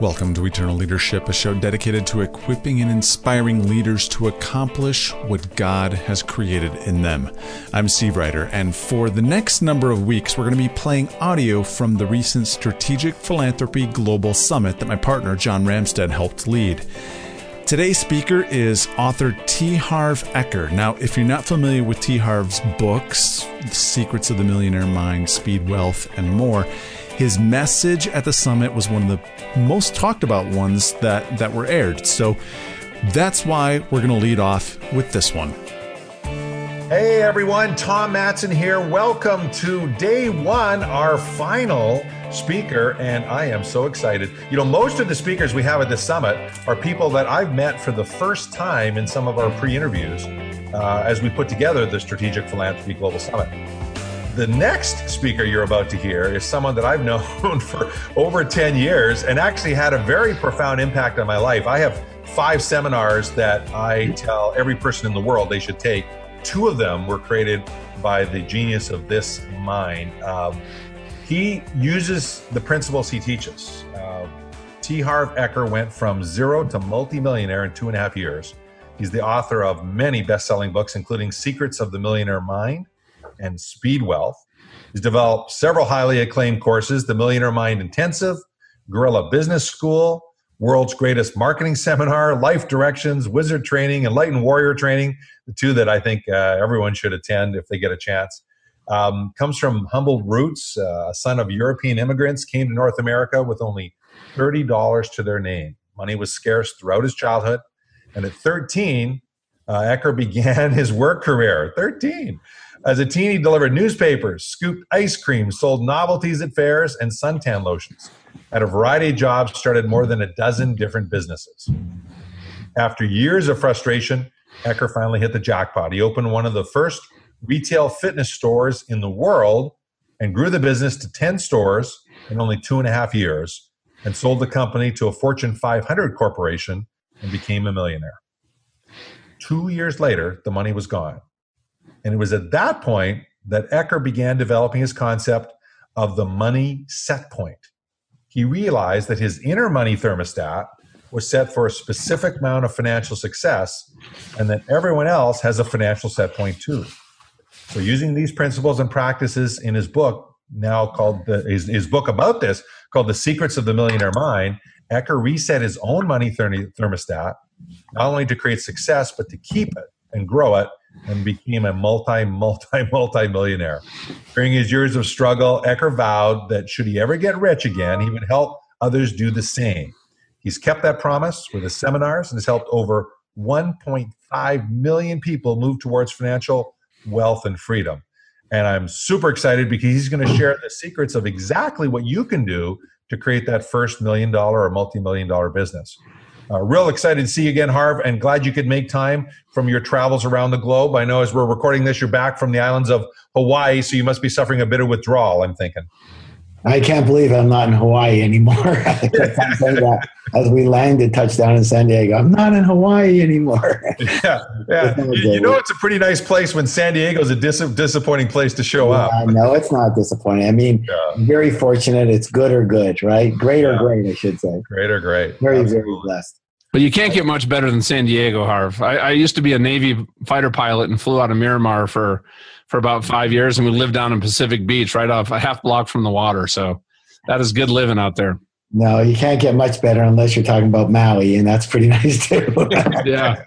Welcome to Eternal Leadership, a show dedicated to equipping and inspiring leaders to accomplish what God has created in them. I'm Steve Ryder, and for the next number of weeks, we're going to be playing audio from the recent Strategic Philanthropy Global Summit that my partner John Ramstead helped lead. Today's speaker is author T. Harv Eker. Now, if you're not familiar with T. Harv's books, The Secrets of the Millionaire Mind, Speed Wealth, and more, his message at the summit was one of the most talked about ones that, that were aired. So that's why we're going to lead off with this one. Hey everyone, Tom Matson here. Welcome to day one, our final speaker, and I am so excited. You know, most of the speakers we have at the summit are people that I've met for the first time in some of our pre interviews uh, as we put together the Strategic Philanthropy Global Summit. The next speaker you're about to hear is someone that I've known for over 10 years and actually had a very profound impact on my life. I have five seminars that I tell every person in the world they should take. Two of them were created by the genius of this mind. Um, he uses the principles he teaches. Uh, T. Harv Eker went from zero to multimillionaire in two and a half years. He's the author of many best selling books, including Secrets of the Millionaire Mind and Speed Wealth. He's developed several highly acclaimed courses the Millionaire Mind Intensive, Guerrilla Business School, World's Greatest Marketing Seminar, Life Directions, Wizard Training, Enlightened Warrior Training, the two that I think uh, everyone should attend if they get a chance. Um, comes from humble roots, uh, a son of European immigrants, came to North America with only $30 to their name. Money was scarce throughout his childhood. And at 13, uh, Eker began his work career. 13. As a teen, he delivered newspapers, scooped ice cream, sold novelties at fairs, and suntan lotions. At a variety of jobs, started more than a dozen different businesses. After years of frustration, Eker finally hit the jackpot. He opened one of the first retail fitness stores in the world and grew the business to 10 stores in only two and a half years and sold the company to a Fortune 500 corporation and became a millionaire. Two years later, the money was gone. And it was at that point that Eker began developing his concept of the money set point. He realized that his inner money thermostat was set for a specific amount of financial success and that everyone else has a financial set point too. So, using these principles and practices in his book, now called the, his, his book about this, called The Secrets of the Millionaire Mind, Eker reset his own money thermostat, not only to create success, but to keep it and grow it and became a multi, multi, multi millionaire. During his years of struggle, Eker vowed that should he ever get rich again, he would help others do the same. He's kept that promise with his seminars and has helped over 1.5 million people move towards financial wealth and freedom. And I'm super excited because he's going to share the secrets of exactly what you can do to create that first million dollar or multi million dollar business. Uh, real excited to see you again, Harv, and glad you could make time from your travels around the globe. I know as we're recording this, you're back from the islands of Hawaii, so you must be suffering a bit of withdrawal, I'm thinking. I can't believe I'm not in Hawaii anymore. as we landed touchdown in San Diego. I'm not in Hawaii anymore. yeah, yeah. You, you, know, it's a pretty nice place when San Diego is a dis- disappointing place to show yeah, up. No, it's not disappointing. I mean, yeah. very fortunate. It's good or good, right? Great or yeah. great, I should say. Great or great. Very, Absolutely. very blessed. But you can't get much better than San Diego, Harv. I, I used to be a Navy fighter pilot and flew out of Miramar for for about five years, and we lived down in Pacific Beach, right off a half block from the water. So that is good living out there. No, you can't get much better unless you're talking about Maui, and that's pretty nice too. yeah.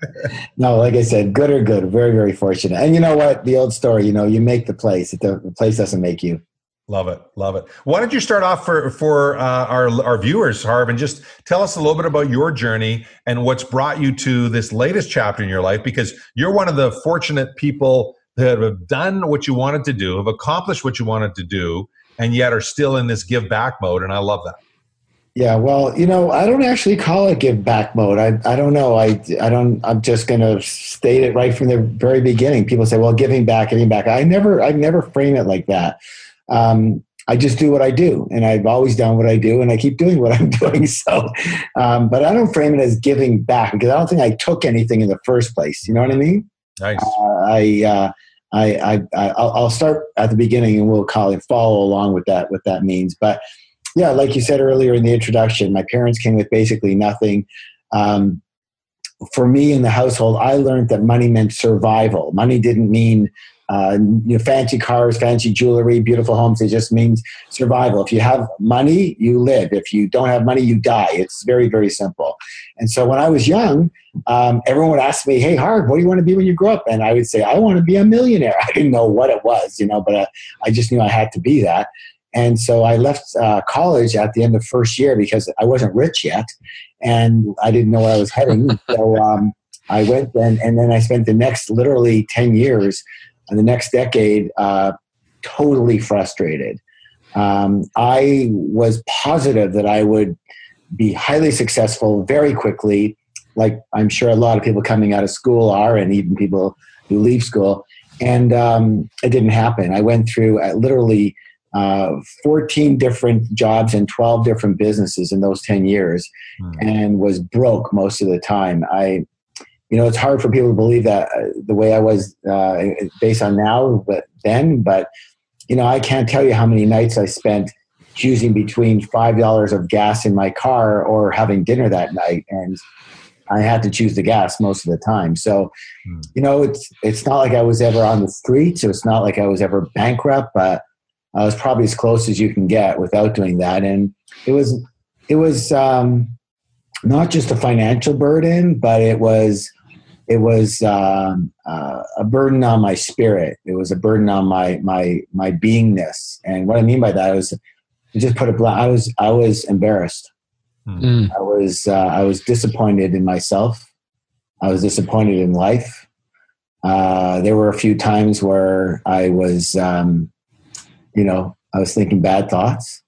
No, like I said, good or good. Very, very fortunate. And you know what? The old story, you know, you make the place. The, the place doesn't make you. Love it, love it. Why don't you start off for for uh, our our viewers, Harv, and just tell us a little bit about your journey and what's brought you to this latest chapter in your life? Because you're one of the fortunate people that have done what you wanted to do, have accomplished what you wanted to do, and yet are still in this give back mode, and I love that. Yeah, well, you know, I don't actually call it give back mode. I, I don't know. I, I don't. I'm just going to state it right from the very beginning. People say, "Well, giving back, giving back." I never, I never frame it like that. Um, I just do what I do, and I've always done what I do, and I keep doing what I'm doing. So, um, but I don't frame it as giving back because I don't think I took anything in the first place. You know what I mean? Nice. Uh, I, uh, I, I, I, will start at the beginning, and we'll call it follow along with that. What that means, but yeah, like you said earlier in the introduction, my parents came with basically nothing. Um, for me in the household, I learned that money meant survival. Money didn't mean uh, you know, fancy cars, fancy jewelry, beautiful homes. It just means survival. If you have money, you live. If you don't have money, you die. It's very, very simple. And so when I was young, um, everyone would ask me, "Hey, Harv, what do you want to be when you grow up?" And I would say, "I want to be a millionaire." I didn't know what it was, you know, but uh, I just knew I had to be that. And so I left uh, college at the end of first year because I wasn't rich yet, and I didn't know where I was heading. so um, I went and and then I spent the next literally ten years and the next decade uh, totally frustrated. Um, I was positive that I would be highly successful very quickly, like I'm sure a lot of people coming out of school are, and even people who leave school. And um, it didn't happen. I went through uh, literally uh, 14 different jobs and 12 different businesses in those 10 years mm. and was broke most of the time. I you know, it's hard for people to believe that uh, the way I was uh, based on now, but then, but you know, I can't tell you how many nights I spent choosing between five dollars of gas in my car or having dinner that night, and I had to choose the gas most of the time. So, hmm. you know, it's it's not like I was ever on the streets. It's not like I was ever bankrupt, but I was probably as close as you can get without doing that. And it was it was um, not just a financial burden, but it was it was um, uh, a burden on my spirit. It was a burden on my my my beingness. And what I mean by that is, to just put it blunt, I was I was embarrassed. Mm. I was uh, I was disappointed in myself. I was disappointed in life. Uh, there were a few times where I was, um, you know, I was thinking bad thoughts,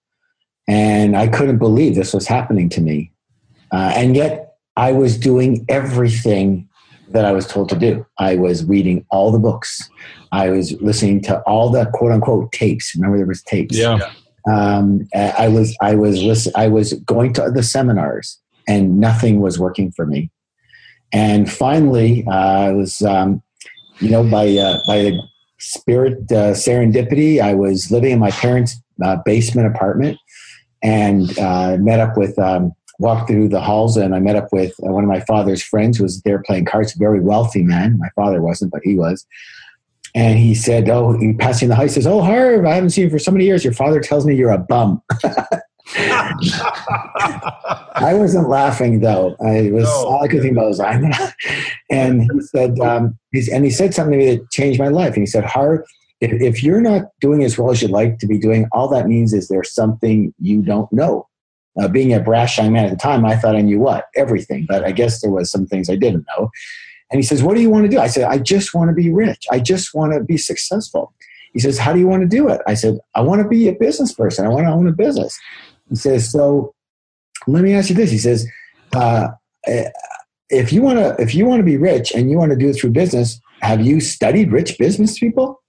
and I couldn't believe this was happening to me. Uh, and yet, I was doing everything that I was told to do. I was reading all the books. I was listening to all the quote unquote tapes. Remember there was tapes. Yeah. Um, I was I was listen, I was going to the seminars and nothing was working for me. And finally, uh, I was um, you know by uh, by spirit uh, serendipity. I was living in my parents' uh, basement apartment and uh, met up with um, walked through the halls and I met up with uh, one of my father's friends who was there playing cards, very wealthy man. My father wasn't, but he was. And he said, Oh, he passing the house, he says, Oh, Harv, I haven't seen you for so many years. Your father tells me you're a bum. I wasn't laughing though. I was no. all I could think about was I'm gonna and he said um, he's and he said something to me that changed my life. And he said, Harv, if, if you're not doing as well as you'd like to be doing, all that means is there's something you don't know uh, being a brash young man at the time, I thought I knew what everything, but I guess there was some things I didn't know. And he says, "What do you want to do?" I said, "I just want to be rich. I just want to be successful." He says, "How do you want to do it?" I said, "I want to be a business person. I want to own a business." He says, "So, let me ask you this." He says, uh, "If you want to, if you want to be rich and you want to do it through business, have you studied rich business people?"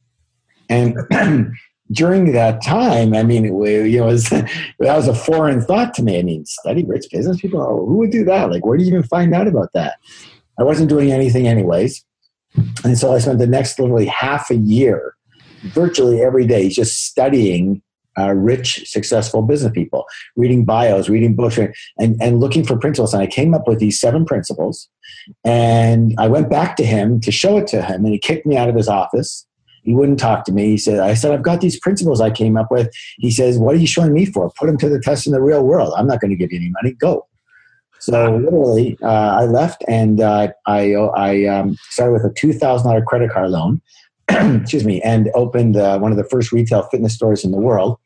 And during that time, I mean, it, was, that was a foreign thought to me. I mean, study rich business people, oh, who would do that? Like, where do you even find out about that? I wasn't doing anything anyways. And so I spent the next literally half a year, virtually every day, just studying uh, rich, successful business people, reading bios, reading books, and, and looking for principles. And I came up with these seven principles. And I went back to him to show it to him, and he kicked me out of his office he wouldn't talk to me. He said, I said, I've got these principles I came up with. He says, What are you showing me for? Put them to the test in the real world. I'm not going to give you any money. Go. So literally, uh, I left and uh, I, I um, started with a $2,000 credit card loan, excuse me, and opened uh, one of the first retail fitness stores in the world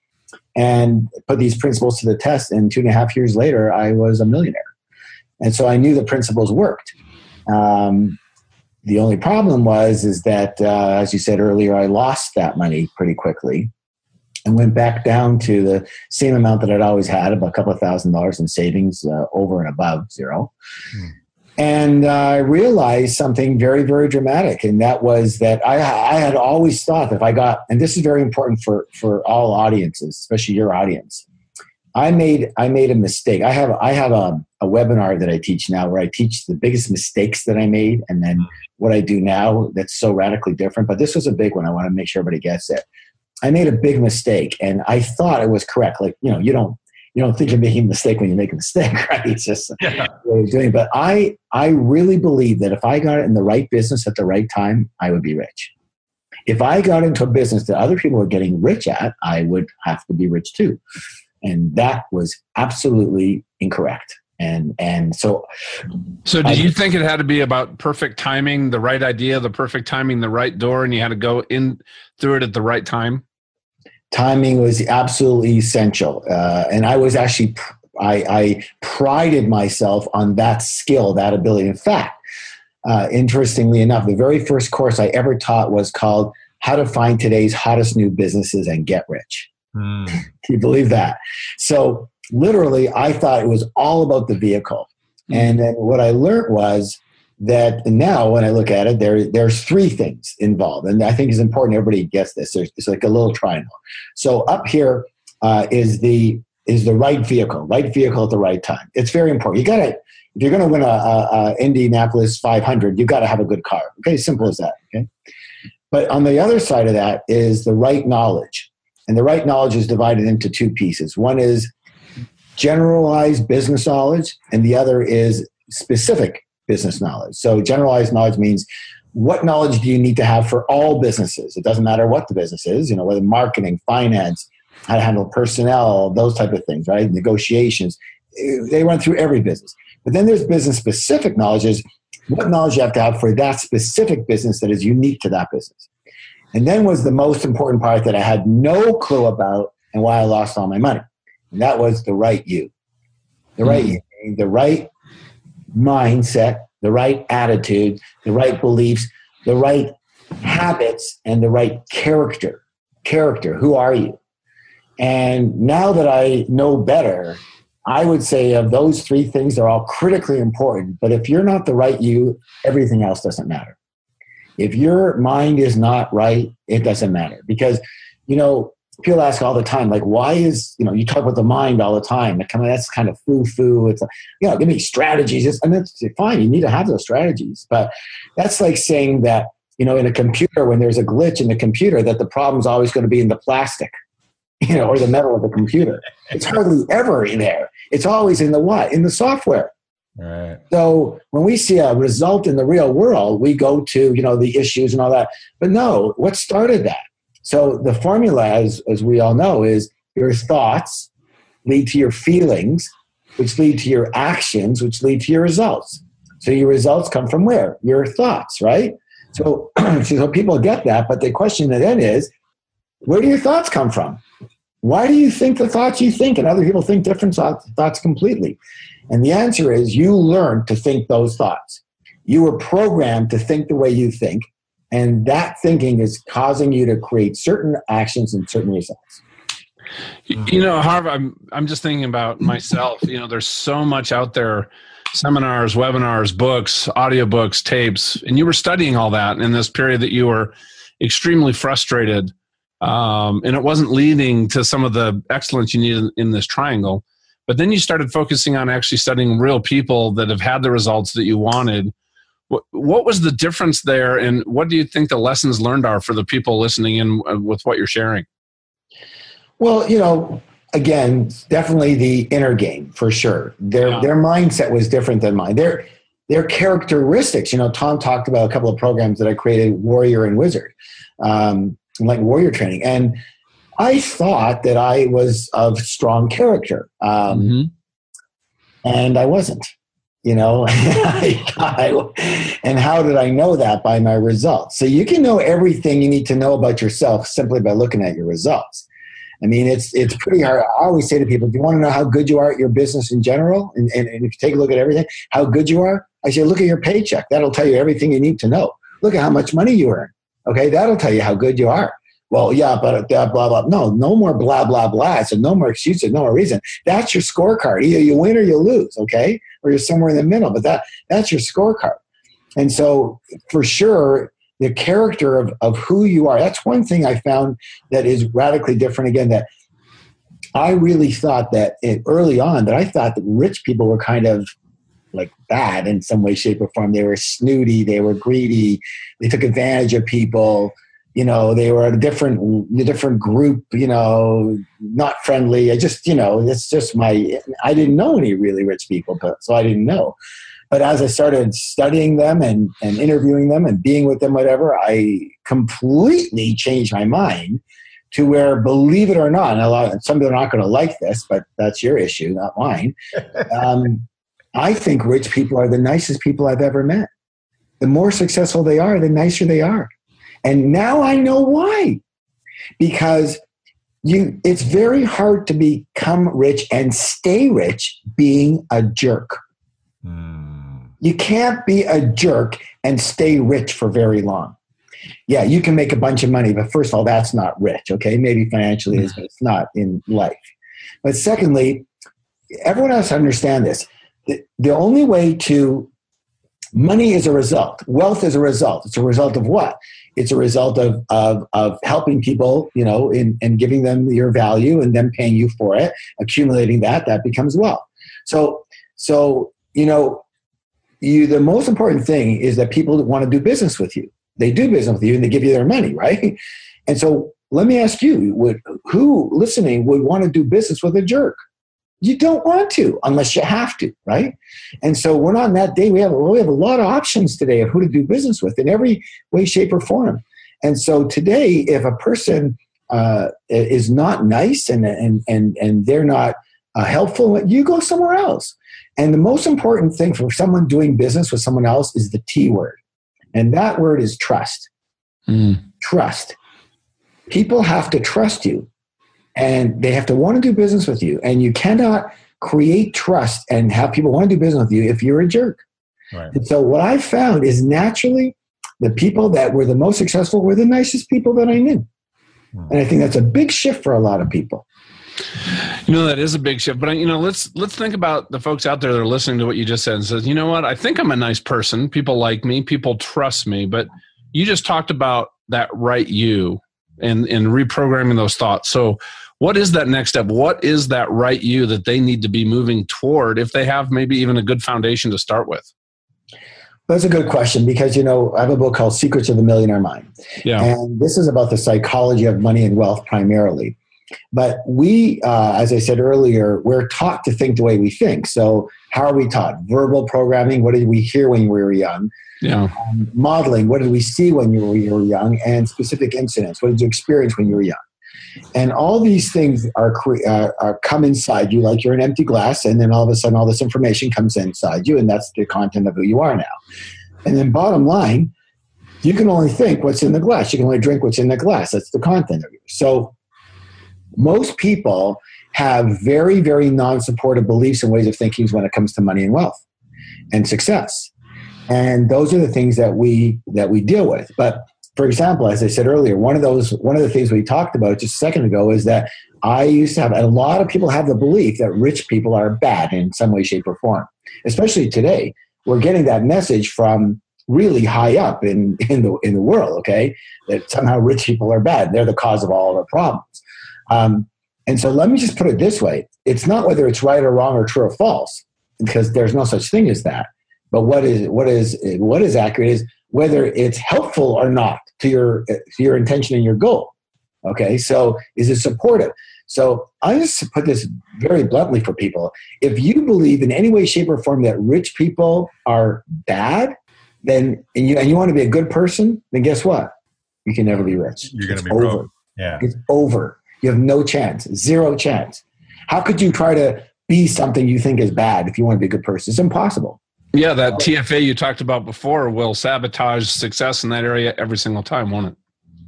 and put these principles to the test. And two and a half years later, I was a millionaire. And so I knew the principles worked. Um, the only problem was is that uh, as you said earlier i lost that money pretty quickly and went back down to the same amount that i'd always had about a couple of thousand dollars in savings uh, over and above zero hmm. and uh, i realized something very very dramatic and that was that I, I had always thought if i got and this is very important for for all audiences especially your audience I made I made a mistake. I have I have a, a webinar that I teach now where I teach the biggest mistakes that I made and then mm. what I do now that's so radically different. But this was a big one. I want to make sure everybody gets it. I made a big mistake and I thought it was correct. Like, you know, you don't you don't think you're making a mistake when you make a mistake, right? It's just Yeah. what you're doing. But I, I really believe that if I got in the right business at the right time, I would be rich. If I got into a business that other people were getting rich at, I would have to be rich too. And that was absolutely incorrect. And and so So, I- did you think it had to be about perfect timing, the right idea, the perfect timing, the right door, and you had to go in through it at the right time? timing was absolutely essential. Uh, and I was actually, I, I prided myself on that skill, that ability. In fact, uh, interestingly enough, the very first course I ever taught was called How to Find Today's Hottest New Businesses and Get Rich. Hmm. Can you believe that? So literally, I thought it was all about the vehicle. And then what I learned was that now when I look at it, there there's three things involved, and I think it's important everybody gets this. There's, it's like a little triangle. So up here uh, is the is the right vehicle, right vehicle at the right time. It's very important. You got to if you're going to win a, a, a Indianapolis 500, you've got to have a good car. Okay, simple as that. Okay, but on the other side of that is the right knowledge, and the right knowledge is divided into two pieces. One is generalized business knowledge, and the other is specific business knowledge. So, generalized knowledge means what knowledge do you need to have for all businesses? It doesn't matter what the business is, you know, whether marketing, finance, how to handle personnel, those type of things, right? Negotiations. They run through every business. But then there's business specific knowledge is what knowledge you have to have for that specific business that is unique to that business. And then was the most important part that I had no clue about and why I lost all my money. And that was the right you. The hmm. right you, the right mindset, the right attitude, the right beliefs, the right habits, and the right character. Character, who are you? And now that I know better, I would say of those three things, they're all critically important. But if you're not the right you, everything else doesn't matter. If your mind is not right, it doesn't matter. Because, you know, people ask all the time, like, why is, you know, you talk about the mind all the time. Like, I mean, that's kind of foo foo. It's like, you know, give me strategies. It's, and it's fine. You need to have those strategies. But that's like saying that, you know, in a computer, when there's a glitch in the computer, that the problem's always going to be in the plastic, you know, or the metal of the computer. It's hardly ever in there. It's always in the what? In the software. Right. So when we see a result in the real world, we go to you know the issues and all that. But no, what started that? So the formula, as as we all know, is your thoughts lead to your feelings, which lead to your actions, which lead to your results. So your results come from where? Your thoughts, right? So so people get that, but the question then is, where do your thoughts come from? Why do you think the thoughts you think, and other people think different thoughts, thoughts completely? And the answer is you learned to think those thoughts. You were programmed to think the way you think, and that thinking is causing you to create certain actions and certain results. You know, Harv, I'm I'm just thinking about myself. You know, there's so much out there seminars, webinars, books, audiobooks, tapes, and you were studying all that in this period that you were extremely frustrated. Um, and it wasn't leading to some of the excellence you needed in this triangle. But then you started focusing on actually studying real people that have had the results that you wanted. What, what was the difference there, and what do you think the lessons learned are for the people listening in uh, with what you're sharing? Well, you know, again, definitely the inner game for sure. Their Yeah. their mindset was different than mine. Their their characteristics. You know, Tom talked about a couple of programs that I created, Warrior and Wizard, um, like warrior training, and I thought that I was of strong character, um, Mhm. and I wasn't. You know, I, and how did I know that by my results? So you can know everything you need to know about yourself simply by looking at your results. I mean, it's it's pretty hard. I always say to people, "Do you want to know how good you are at your business in general?" And, and, and if you take a look at everything, how good you are, I say, look at your paycheck. That'll tell you everything you need to know. Look at how much money you earn. Okay, that'll tell you how good you are. Well, yeah, but uh, blah blah. No, no more blah blah blah. So no more excuses, no more reason. That's your scorecard. Either you win or you lose. Okay, or you're somewhere in the middle. But that that's your scorecard. And so, for sure, the character of, of who you are. That's one thing I found that is radically different. Again, that I really thought that it, early on that I thought that rich people were kind of like bad in some way, shape, or form. They were snooty, they were greedy, they took advantage of people. You know they were a different a different group you know not friendly. I just you know it's just my i didn't know any really rich people but so i didn't know. But as i started studying them and and interviewing them and being with them whatever i completely changed my mind to where believe it or not and a lot some people are not going to like this but that's your issue not mine. Um, i think rich people are the nicest people i've ever met. The more successful they are the nicer they are and now I know why. Because you it's very hard to become rich and stay rich being a jerk. Mm. You can't be a jerk and stay rich for very long. Yeah, you can make a bunch of money, but first of all, that's not rich, okay? Maybe financially is, but it's not in life. But secondly, everyone has to understand this. The, the only way to money is a result, wealth is a result. It's a result of what? It's a result of, of, of helping people, you know, in, and giving them your value and them paying you for it, accumulating that, that becomes wealth. So, so, you know, you, the most important thing is that people want to do business with you. They do business with you and they give you their money, right? And so let me ask you, would, who listening would want to do business with a jerk? You don't want to unless you have to, right? And so we're not in that day. We have we have a lot of options today of who to do business with in every way, shape, or form. And so today, if a person uh, is not nice and and and and they're not uh, helpful, you go somewhere else. And the most important thing for someone doing business with someone else is the T word, and that word is trust. Mm. Trust. People have to trust you and they have to want to do business with you. And you cannot create trust and have people want to do business with you if you're a jerk. Right. And so what I found is naturally the people that were the most successful were the nicest people that I knew. Hmm. And I think that's a big shift for a lot of people. You know that is a big shift, but you know let's let's think about the folks out there that are listening to what you just said and says, you know what, I think I'm a nice person. People like me. People trust me. But you just talked about that right you and and reprogramming those thoughts. So what is that next step? What is that right you that they need to be moving toward if they have maybe even a good foundation to start with? That's a good question because you know I have a book called Secrets of the Millionaire Mind, yeah, and this is about the psychology of money and wealth primarily. But we, uh, as I said earlier, we're taught to think the way we think. So how are we taught? Verbal programming. What did we hear when we were young? Yeah. Um, modeling. What did we see when you were, you were young? And specific incidents. What did you experience when you were young? And all these things are, uh, are come inside you like you're an empty glass and then all of a sudden all this information comes inside you and that's the content of who you are now. And then bottom line you can only think what's in the glass. You can only drink what's in the glass. That's the content of you. So most people have very very non-supportive beliefs and ways of thinking when it comes to money and wealth and success. And those are the things that we that we deal with. But for example, as I said earlier, one of those one of the things we talked about just a second ago is that I used to have a lot of people have the belief that rich people are bad in some way, shape, or form. Especially today, we're getting that message from really high up in, in the in the world, okay? That somehow rich people are bad. They're the cause of all of our problems. Um, and so let me just put it this way. It's not whether it's right or wrong or true or false, because there's no such thing as that. But what is what is what is accurate is whether it's helpful or not to your to your intention and your goal. Okay, so is it supportive? So I just put this very bluntly for people. If you believe in any way, shape, or form that rich people are bad, then and you and you want to be a good person, then guess what? You can never be rich. You're going to be over. broke. Yeah, it's over. You have no chance, zero chance. How could you try to be something you think is bad if you want to be a good person? It's impossible. Yeah, that TFA you talked about before will sabotage success in that area every single time, won't it?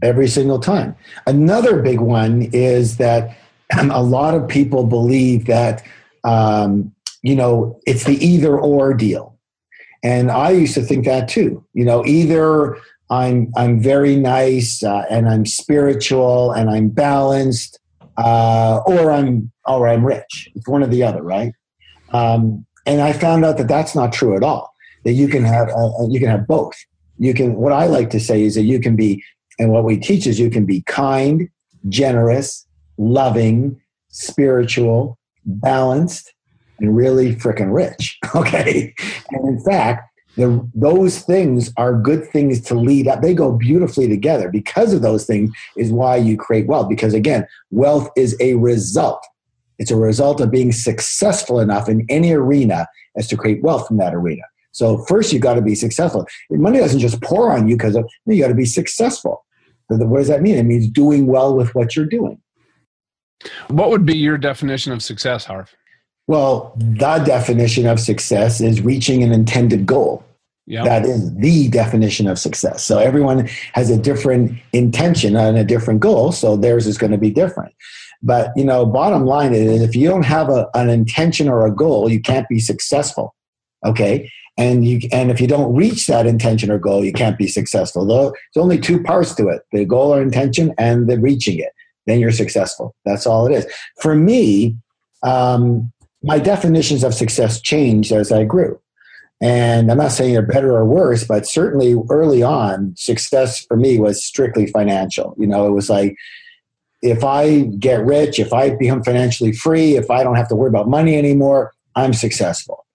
Every single time. Another big one is that a lot of people believe that, um, you know, it's the either or deal. And I used to think that too. You know, either I'm I'm very nice uh, and I'm spiritual and I'm balanced, uh, or I'm or I'm rich. It's one or the other, right? Um, and I found out that that's not true at all. That you can have uh, uh, you can have both. You can. What I like to say is that you can be, and what we teach is you can be kind, generous, loving, spiritual, balanced, and really freaking rich. Okay, and in fact, the, those things are good things to lead up. They go beautifully together. Because of those things is why you create wealth. Because again, wealth is a result. It's a result of being successful enough in any arena as to create wealth from that arena. So first, you've got to be successful. Money doesn't just pour on you because of you got to be successful. What does that mean? It means doing well with what you're doing. What would be your definition of success, Harv? Well, the definition of success is reaching an intended goal. Yep. That is the definition of success. So everyone has a different intention and a different goal, so theirs is going to be different. But you know, bottom line is if you don't have a, an intention or a goal, you can't be successful. Okay, and you and if you don't reach that intention or goal, you can't be successful. Though there's only two parts to it: the goal or intention, and the reaching it. Then you're successful. That's all it is. For me, um, my definitions of success changed as I grew. And I'm not saying they're better or worse, but certainly early on, success for me was strictly financial. You know, it was like if I get rich, if I become financially free, if I don't have to worry about money anymore, I'm successful.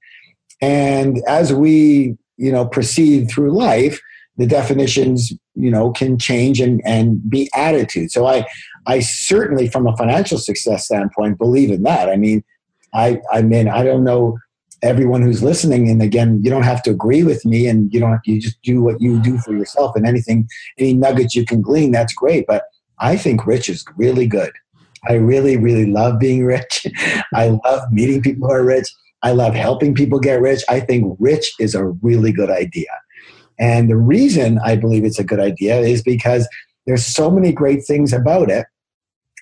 And as we, you know, proceed through life, the definitions, you know, can change and, and be attitude. So I, I certainly, from a financial success standpoint, believe in that. I mean, I, I mean, I don't know everyone who's listening. And again, you don't have to agree with me, and you don't. You just do what you do for yourself, and anything, any nuggets you can glean, that's great. But I think rich is really good. I really, really love being rich. I love meeting people who are rich. I love helping people get rich. I think rich is a really good idea. And the reason I believe it's a good idea is because there's so many great things about it.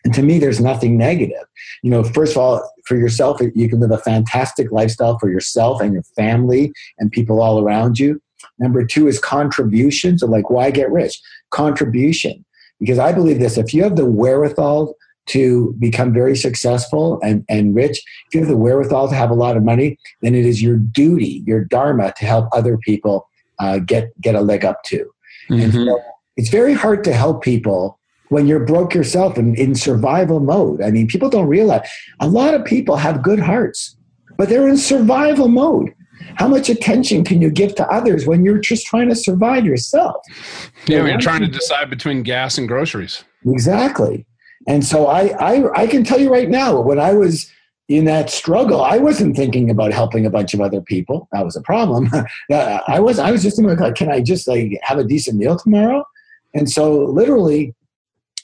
And to me, there's nothing negative. You know, first of all, for yourself, you can live a fantastic lifestyle for yourself and your family and people all around you. Number two is contribution. So, like, why get rich? Contribution. Because I believe this if you have the wherewithal to become very successful and, and rich, if you have the wherewithal to have a lot of money, then it is your duty, your dharma, to help other people uh, get get a leg up to. Mm-hmm. And so it's very hard to help people when you're broke yourself and in survival mode. I mean, people don't realize a lot of people have good hearts, but they're in survival mode. How much attention can you give to others when you're just trying to survive yourself? Yeah, you're trying to decide between gas and groceries. Exactly. And so I, I, I can tell you right now, when I was in that struggle, I wasn't thinking about helping a bunch of other people. That was a problem. I was, I was just thinking, like, can I just like have a decent meal tomorrow? And so literally,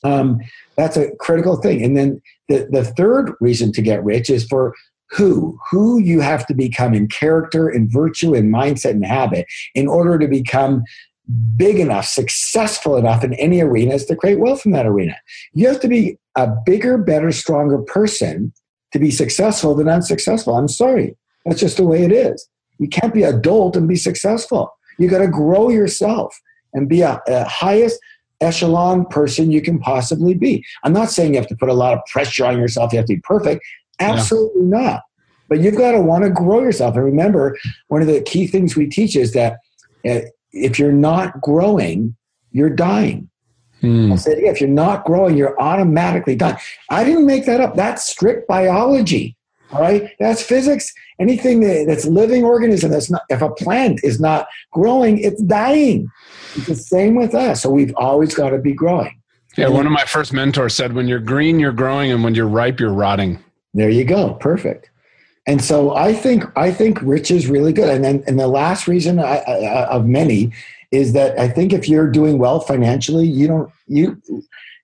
um, that's a critical thing. And then the, the third reason to get rich is for who, who you have to become in character, in virtue, in mindset, and habit in order to become big enough, successful enough in any arena to create wealth in that arena. You have to be a bigger, better, stronger person to be successful than unsuccessful. I'm sorry. That's just the way it is. You can't be adult and be successful. You got to grow yourself and be a, a highest echelon person you can possibly be. I'm not saying you have to put a lot of pressure on yourself. You have to be perfect. Absolutely yeah. not. But you've got to want to grow yourself. And remember, one of the key things we teach is that uh, if you're not growing, you're dying. Hmm. I said, yeah, if you're not growing, you're automatically dying. I didn't make that up. That's strict biology. All right, that's physics. Anything that's living organism that's not. If a plant is not growing, it's dying. It's the same with us. So we've always got to be growing. Yeah, one of my first mentors said, "When you're green, you're growing, and when you're ripe, you're rotting." There you go. Perfect. And so I think I think rich is really good. And then and the last reason I, I, of many is that I think if you're doing well financially, you don't you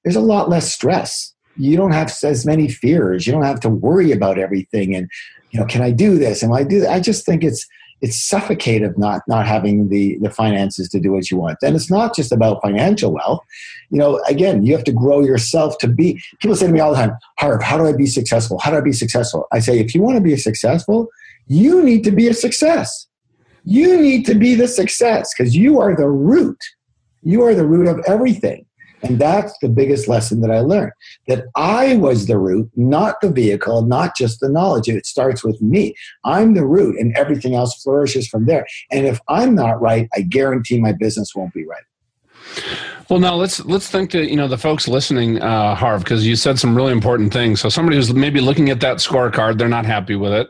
there's a lot less stress. You don't have as many fears. You don't have to worry about everything. And you know, can I do this? Am I do that? I just think it's it's suffocative not not having the the finances to do what you want. And it's not just about financial wealth. You know again you have to grow yourself to be people say to me all the time harv how do i be successful? How do i be successful? I say if you want to be successful you need to be a success. You need to be the success because you are the root. You are the root of everything and that's the biggest lesson that I learned that I was the root, not the vehicle, not just the knowledge. It starts with me. I'm the root, and everything else flourishes from there. And if I'm not right, I guarantee my business won't be right. Well, now let's let's think to you know the folks listening, uh, Harv, because you said some really important things. So somebody who's maybe looking at that scorecard, they're not happy with it.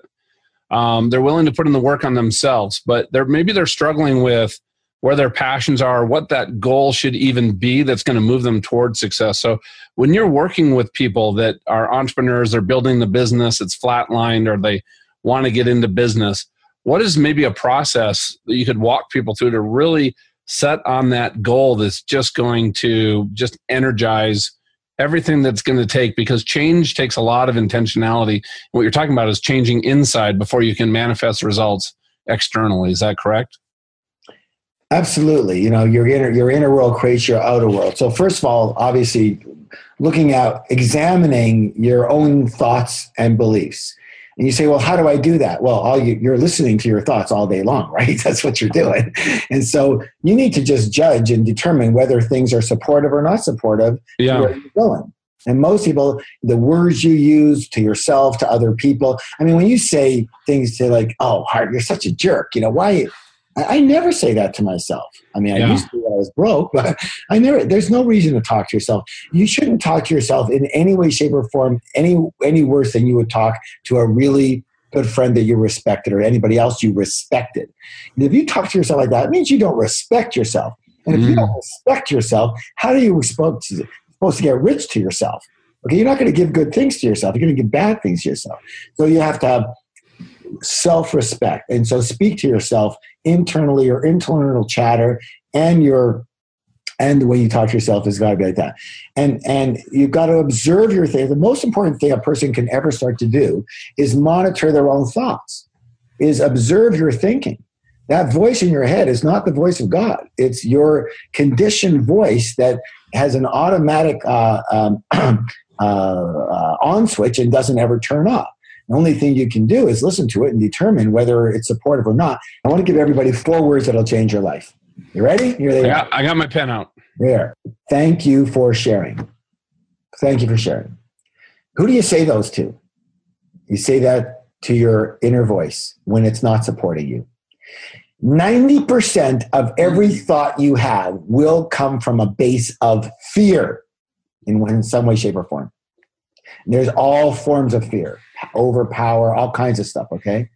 Um, they're willing to put in the work on themselves, but they're maybe they're struggling with where their passions are, what that goal should even be that's going to move them towards success. So when you're working with people that are entrepreneurs, they're building the business, it's flatlined, or they want to get into business, what is maybe a process that you could walk people through to really set on that goal that's just going to just energize everything that's going to take because change takes a lot of intentionality. What you're talking about is changing inside before you can manifest results externally. Is that correct? Absolutely. You know, your inner your inner world creates your outer world. So first of all, obviously looking at examining your own thoughts and beliefs. And you say, well, how do I do that? Well, all you, you're listening to your thoughts all day long, right? That's what you're doing. And so you need to just judge and determine whether things are supportive or not supportive yeah. where you're going. And most people, the words you use to yourself, to other people. I mean, when you say things to like, oh, Harv, you're such a jerk. You know, why I, I never say that to myself. I mean, yeah. I used to when I was broke, but I never. There's no reason to talk to yourself. You shouldn't talk to yourself in any way, shape, or form any any worse than you would talk to a really good friend that you respected or anybody else you respected. And if you talk to yourself like that, it means you don't respect yourself. And if mm. you don't respect yourself, how are you supposed to, supposed to get rich to yourself? Okay, you're not going to give good things to yourself. You're going to give bad things to yourself. So you have to have self respect. And so speak to yourself internally or internal chatter and your and the way you talk to yourself has got to be like that. And and you've got to observe your thing. The most important thing a person can ever start to do is monitor their own thoughts, is observe your thinking. That voice in your head is not the voice of God. It's your conditioned voice that has an automatic uh, um, uh, uh, on switch and doesn't ever turn off. The only thing you can do is listen to it and determine whether it's supportive or not. I want to give everybody four words that'll change your life. You ready? Here they I got, are. I got my pen out. There. Thank you for sharing. Thank you for sharing. Who do you say those to? You say that to your inner voice when it's not supporting you. 90% of every thought you have will come from a base of fear in some way, shape, or form. There's all forms of fear, overpower, all kinds of stuff, okay?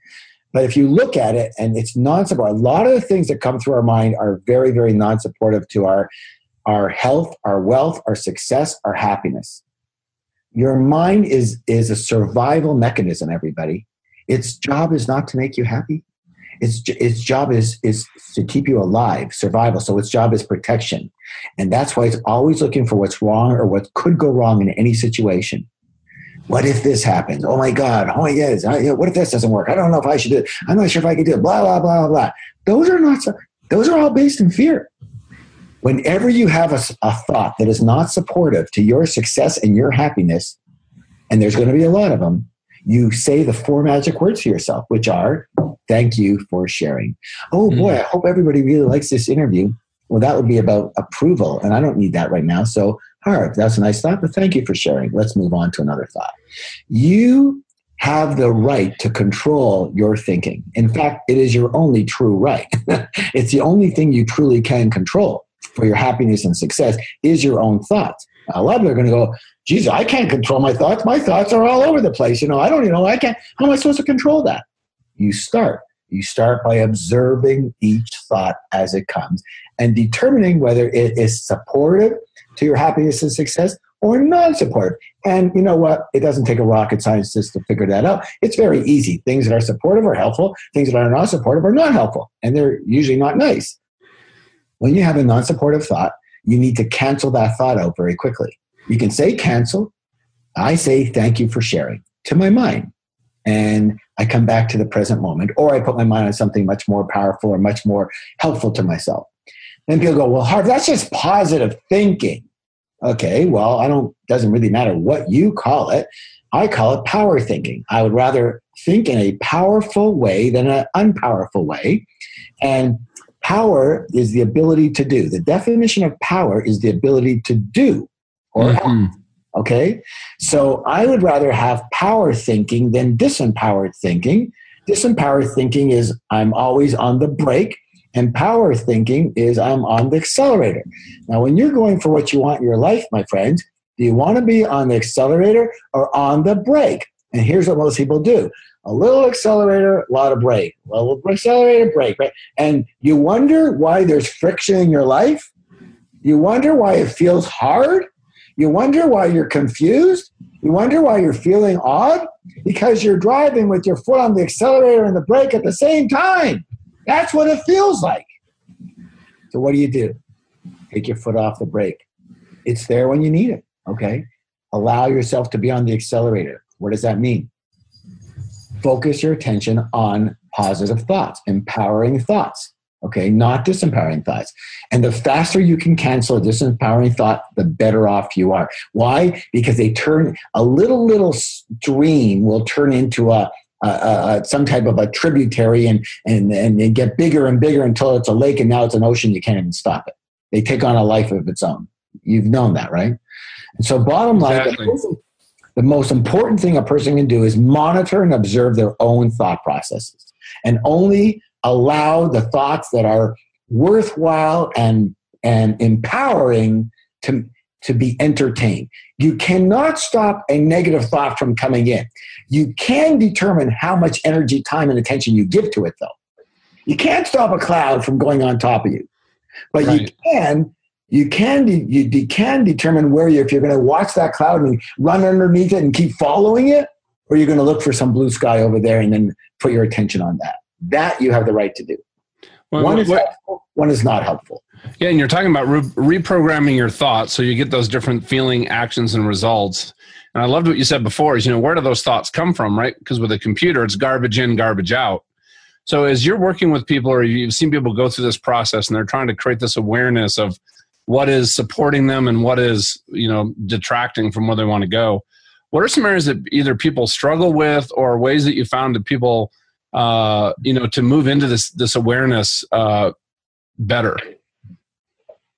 But if you look at it and it's non supportive, a lot of the things that come through our mind are very, very non supportive to our, our health, our wealth, our success, our happiness. Your mind is, is a survival mechanism, everybody. Its job is not to make you happy. Its, its job is, is to keep you alive, survival. So its job is protection. And that's why it's always looking for what's wrong or what could go wrong in any situation. What if this happens? Oh my God. Oh my God. What if this doesn't work? I don't know if I should do it. I'm not sure if I can do it. Blah, blah, blah, blah. Those are not, those are all based in fear. Whenever you have a, a thought that is not supportive to your success and your happiness, and there's going to be a lot of them, you say the four magic words to yourself, which are, thank you for sharing. Oh boy, mm. I hope everybody really likes this interview. Well, that would be about approval, and I don't need that right now. So right, that's a nice thought, but thank you for sharing. Let's move on to another thought. You have the right to control your thinking. In fact, it is your only true right. it's the only thing you truly can control for your happiness and success is your own thoughts. A lot of people are going to go, Jesus, I can't control my thoughts. My thoughts are all over the place. You know, I don't even know. I can't. How am I supposed to control that? You start. You start by observing each thought as it comes and determining whether it is supportive to your happiness and success or non-supportive. And you know what? It doesn't take a rocket scientist to figure that out. It's very easy. Things that are supportive are helpful. Things that are not supportive are not helpful. And they're usually not nice. When you have a non-supportive thought, you need to cancel that thought out very quickly. You can say cancel. I say thank you for sharing to my mind. And I come back to the present moment, or I put my mind on something much more powerful or much more helpful to myself. And people go, well, Harv, that's just positive thinking. Okay, well, I don't, doesn't really matter what you call it. I call it power thinking. I would rather think in a powerful way than an unpowerful way. And power is the ability to do. The definition of power is the ability to do or mm-hmm. Okay? So I would rather have power thinking than disempowered thinking. Disempowered thinking is I'm always on the brake and power thinking is I'm on the accelerator. Now, when you're going for what you want in your life, my friends, do you want to be on the accelerator or on the brake? And here's what most people do a little accelerator, a lot of brake, a accelerator, brake, right? And you wonder why there's friction in your life. You wonder why it feels hard. You wonder why you're confused. You wonder why you're feeling odd because you're driving with your foot on the accelerator and the brake at the same time. That's what it feels like. So, what do you do? Take your foot off the brake. It's there when you need it, okay? Allow yourself to be on the accelerator. What does that mean? Focus your attention on positive thoughts, empowering thoughts okay not disempowering thoughts and the faster you can cancel a disempowering thought the better off you are why because they turn a little little stream will turn into a, a, a, some type of a tributary and, and and and get bigger and bigger until it's a lake and now it's an ocean you can't even stop it. They take on a life of its own. You've known that right? And so bottom line exactly. the most important thing a person can do is monitor and observe their own thought processes and only allow the thoughts that are worthwhile and and empowering to to be entertained. You cannot stop a negative thought from coming in. You can determine how much energy, time, and attention you give to it, though. You can't stop a cloud from going on top of you, but right. you can. You can you, you can determine where you if you're going to watch that cloud and run underneath it and keep following it, or you're going to look for some blue sky over there and then put your attention on that. That you have the right to do. Well, one is what, helpful, one is not helpful. Yeah, and you're talking about re- reprogramming your thoughts so you get those different feeling, actions, and results. And I loved what you said before is, you know, where do those thoughts come from, right? Because with a computer, it's garbage in, garbage out. So as you're working with people or you've seen people go through this process and they're trying to create this awareness of what is supporting them and what is, you know, detracting from where they want to go, what are some areas that either people struggle with or ways that you found that people – uh, you know, to move into this this awareness uh, better?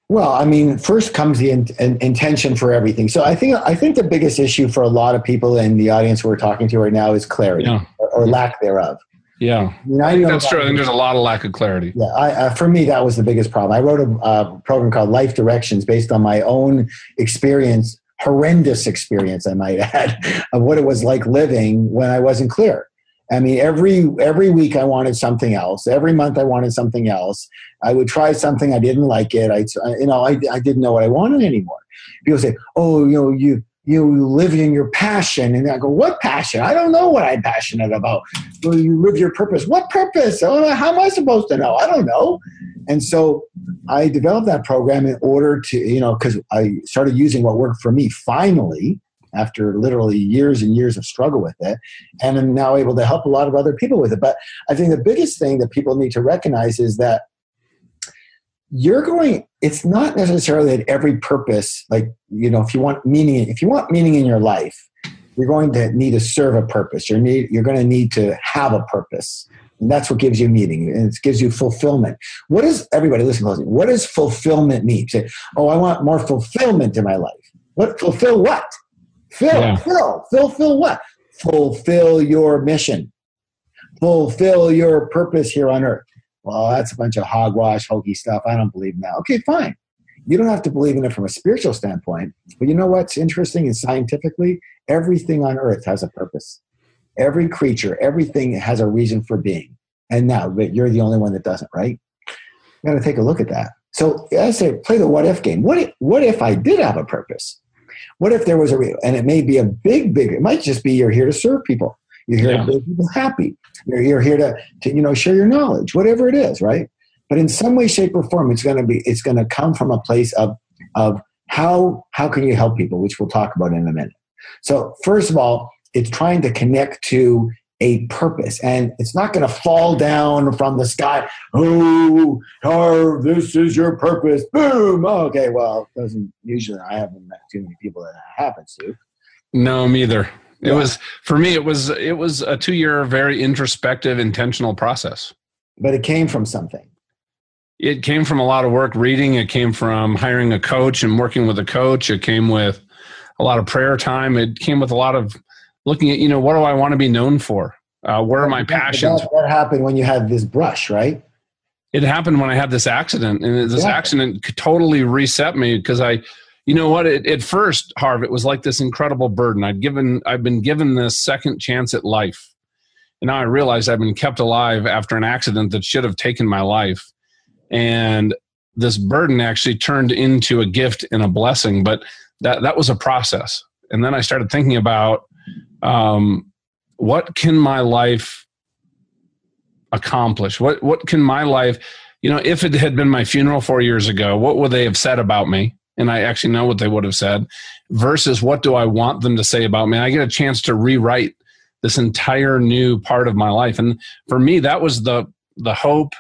Well, I mean, first comes the in, in, intention for everything. So I think I think the biggest issue for a lot of people in the audience we're talking to right now is clarity yeah. or, or, lack thereof. Yeah, I, mean, I, think that's true. I think there's a lot of lack of clarity. Yeah, I, uh, for me, that was the biggest problem. I wrote a uh, program called Life Directions based on my own experience, horrendous experience, I might add, of what it was like living when I wasn't clear. I mean, every every week I wanted something else. Every month I wanted something else. I would try something. I didn't like it. I, you know, I, I didn't know what I wanted anymore. People say, "Oh, you know, you you live in your passion," and I go, "What passion? I don't know what I'm passionate about." Well, you live your purpose. What purpose? Oh, how am I supposed to know? I don't know. And so I developed that program in order to, you know, because I started using what worked for me finally after literally years and years of struggle with it and i'm now able to help a lot of other people with it. But i think the biggest thing that people need to recognize is that you're going it's not necessarily at every purpose like you know if you want meaning if you want meaning in your life you're going to need to serve a purpose. You're need you're going to need to have a purpose. And that's what gives you meaning and it gives you fulfillment. What does everybody listen closely what does fulfillment mean? Say oh i want more fulfillment in my life. What fulfill what Fill, yeah. fill, fill, fill what? Fulfill your mission. Fulfill your purpose here on earth. Well, that's a bunch of hogwash, hokey stuff. I don't believe in that. Okay, fine. You don't have to believe in it from a spiritual standpoint. But you know what's interesting and scientifically? Everything on earth has a purpose. Every creature, everything has a reason for being. And now, but you're the only one that doesn't, right? You got to take a look at that. So I say, play the what if game. What if, what if I did have a purpose? What if there was a real, and it may be a big, big, it might just be you're here to serve people. You're here yeah. to make people happy. You're, you're here to, to, you know, share your knowledge, whatever it is, right? But in some way, shape, or form, it's going to be, it's going to come from a place of, of how, how can you help people, which we'll talk about in a minute. So first of all, it's trying to connect to a purpose. And it's not going to fall down from the sky. Oh Harv, this is your purpose. Boom. Oh, okay well doesn't usually i haven't met too many people that, that happens to no me either. It yeah. was for me it was it was a two year very introspective intentional process. But it came from something. It came from a lot of work reading. It came from hiring a coach and working with a coach. It came with a lot of prayer time. It came with a lot of looking at you know what do I want to be known for? Uh, where are my passions? What happened when you had this brush, right? It happened when I had this accident, and this yeah. accident totally reset me because I, you know what? It, at first, Harv, it was like this incredible burden. I'd given, I've been given this second chance at life, And now I realize I've been kept alive after an accident that should have taken my life. And this burden actually turned into a gift and a blessing, but that, that was a process. And then I started thinking about um, what can my life accomplish? What, what can my life, you know, if it had been my funeral four years ago, what would they have said about me? And I actually know what they would have said versus what do I want them to say about me? And I get a chance to rewrite this entire new part of my life. And for me, that was the, the hope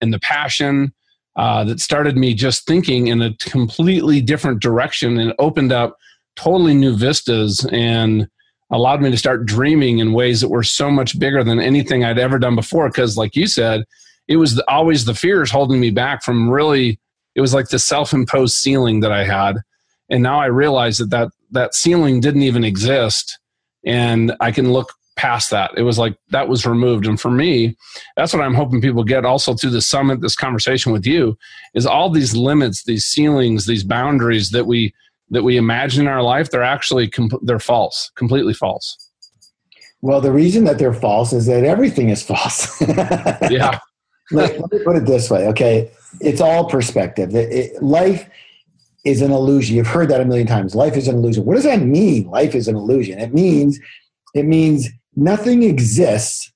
and the passion uh, that started me just thinking in a completely different direction and opened up totally new vistas and allowed me to start dreaming in ways that were so much bigger than anything I'd ever done before. Because, like you said, it was always the fears holding me back from really. It was like the self-imposed ceiling that I had, and now I realize that that that ceiling didn't even exist, and I can look past that. It was like that was removed. And for me, that's what I'm hoping people get also through the summit, this conversation with you, is all these limits, these ceilings, these boundaries that we that we imagine in our life, they're actually they're false, completely false. Well, the reason that they're false is that everything is false. yeah. let, let, me put it this way. Okay, it's all perspective. It, it, life is an illusion. You've heard that a million times. Life is an illusion. What does that mean? Life is an illusion. It means it means nothing exists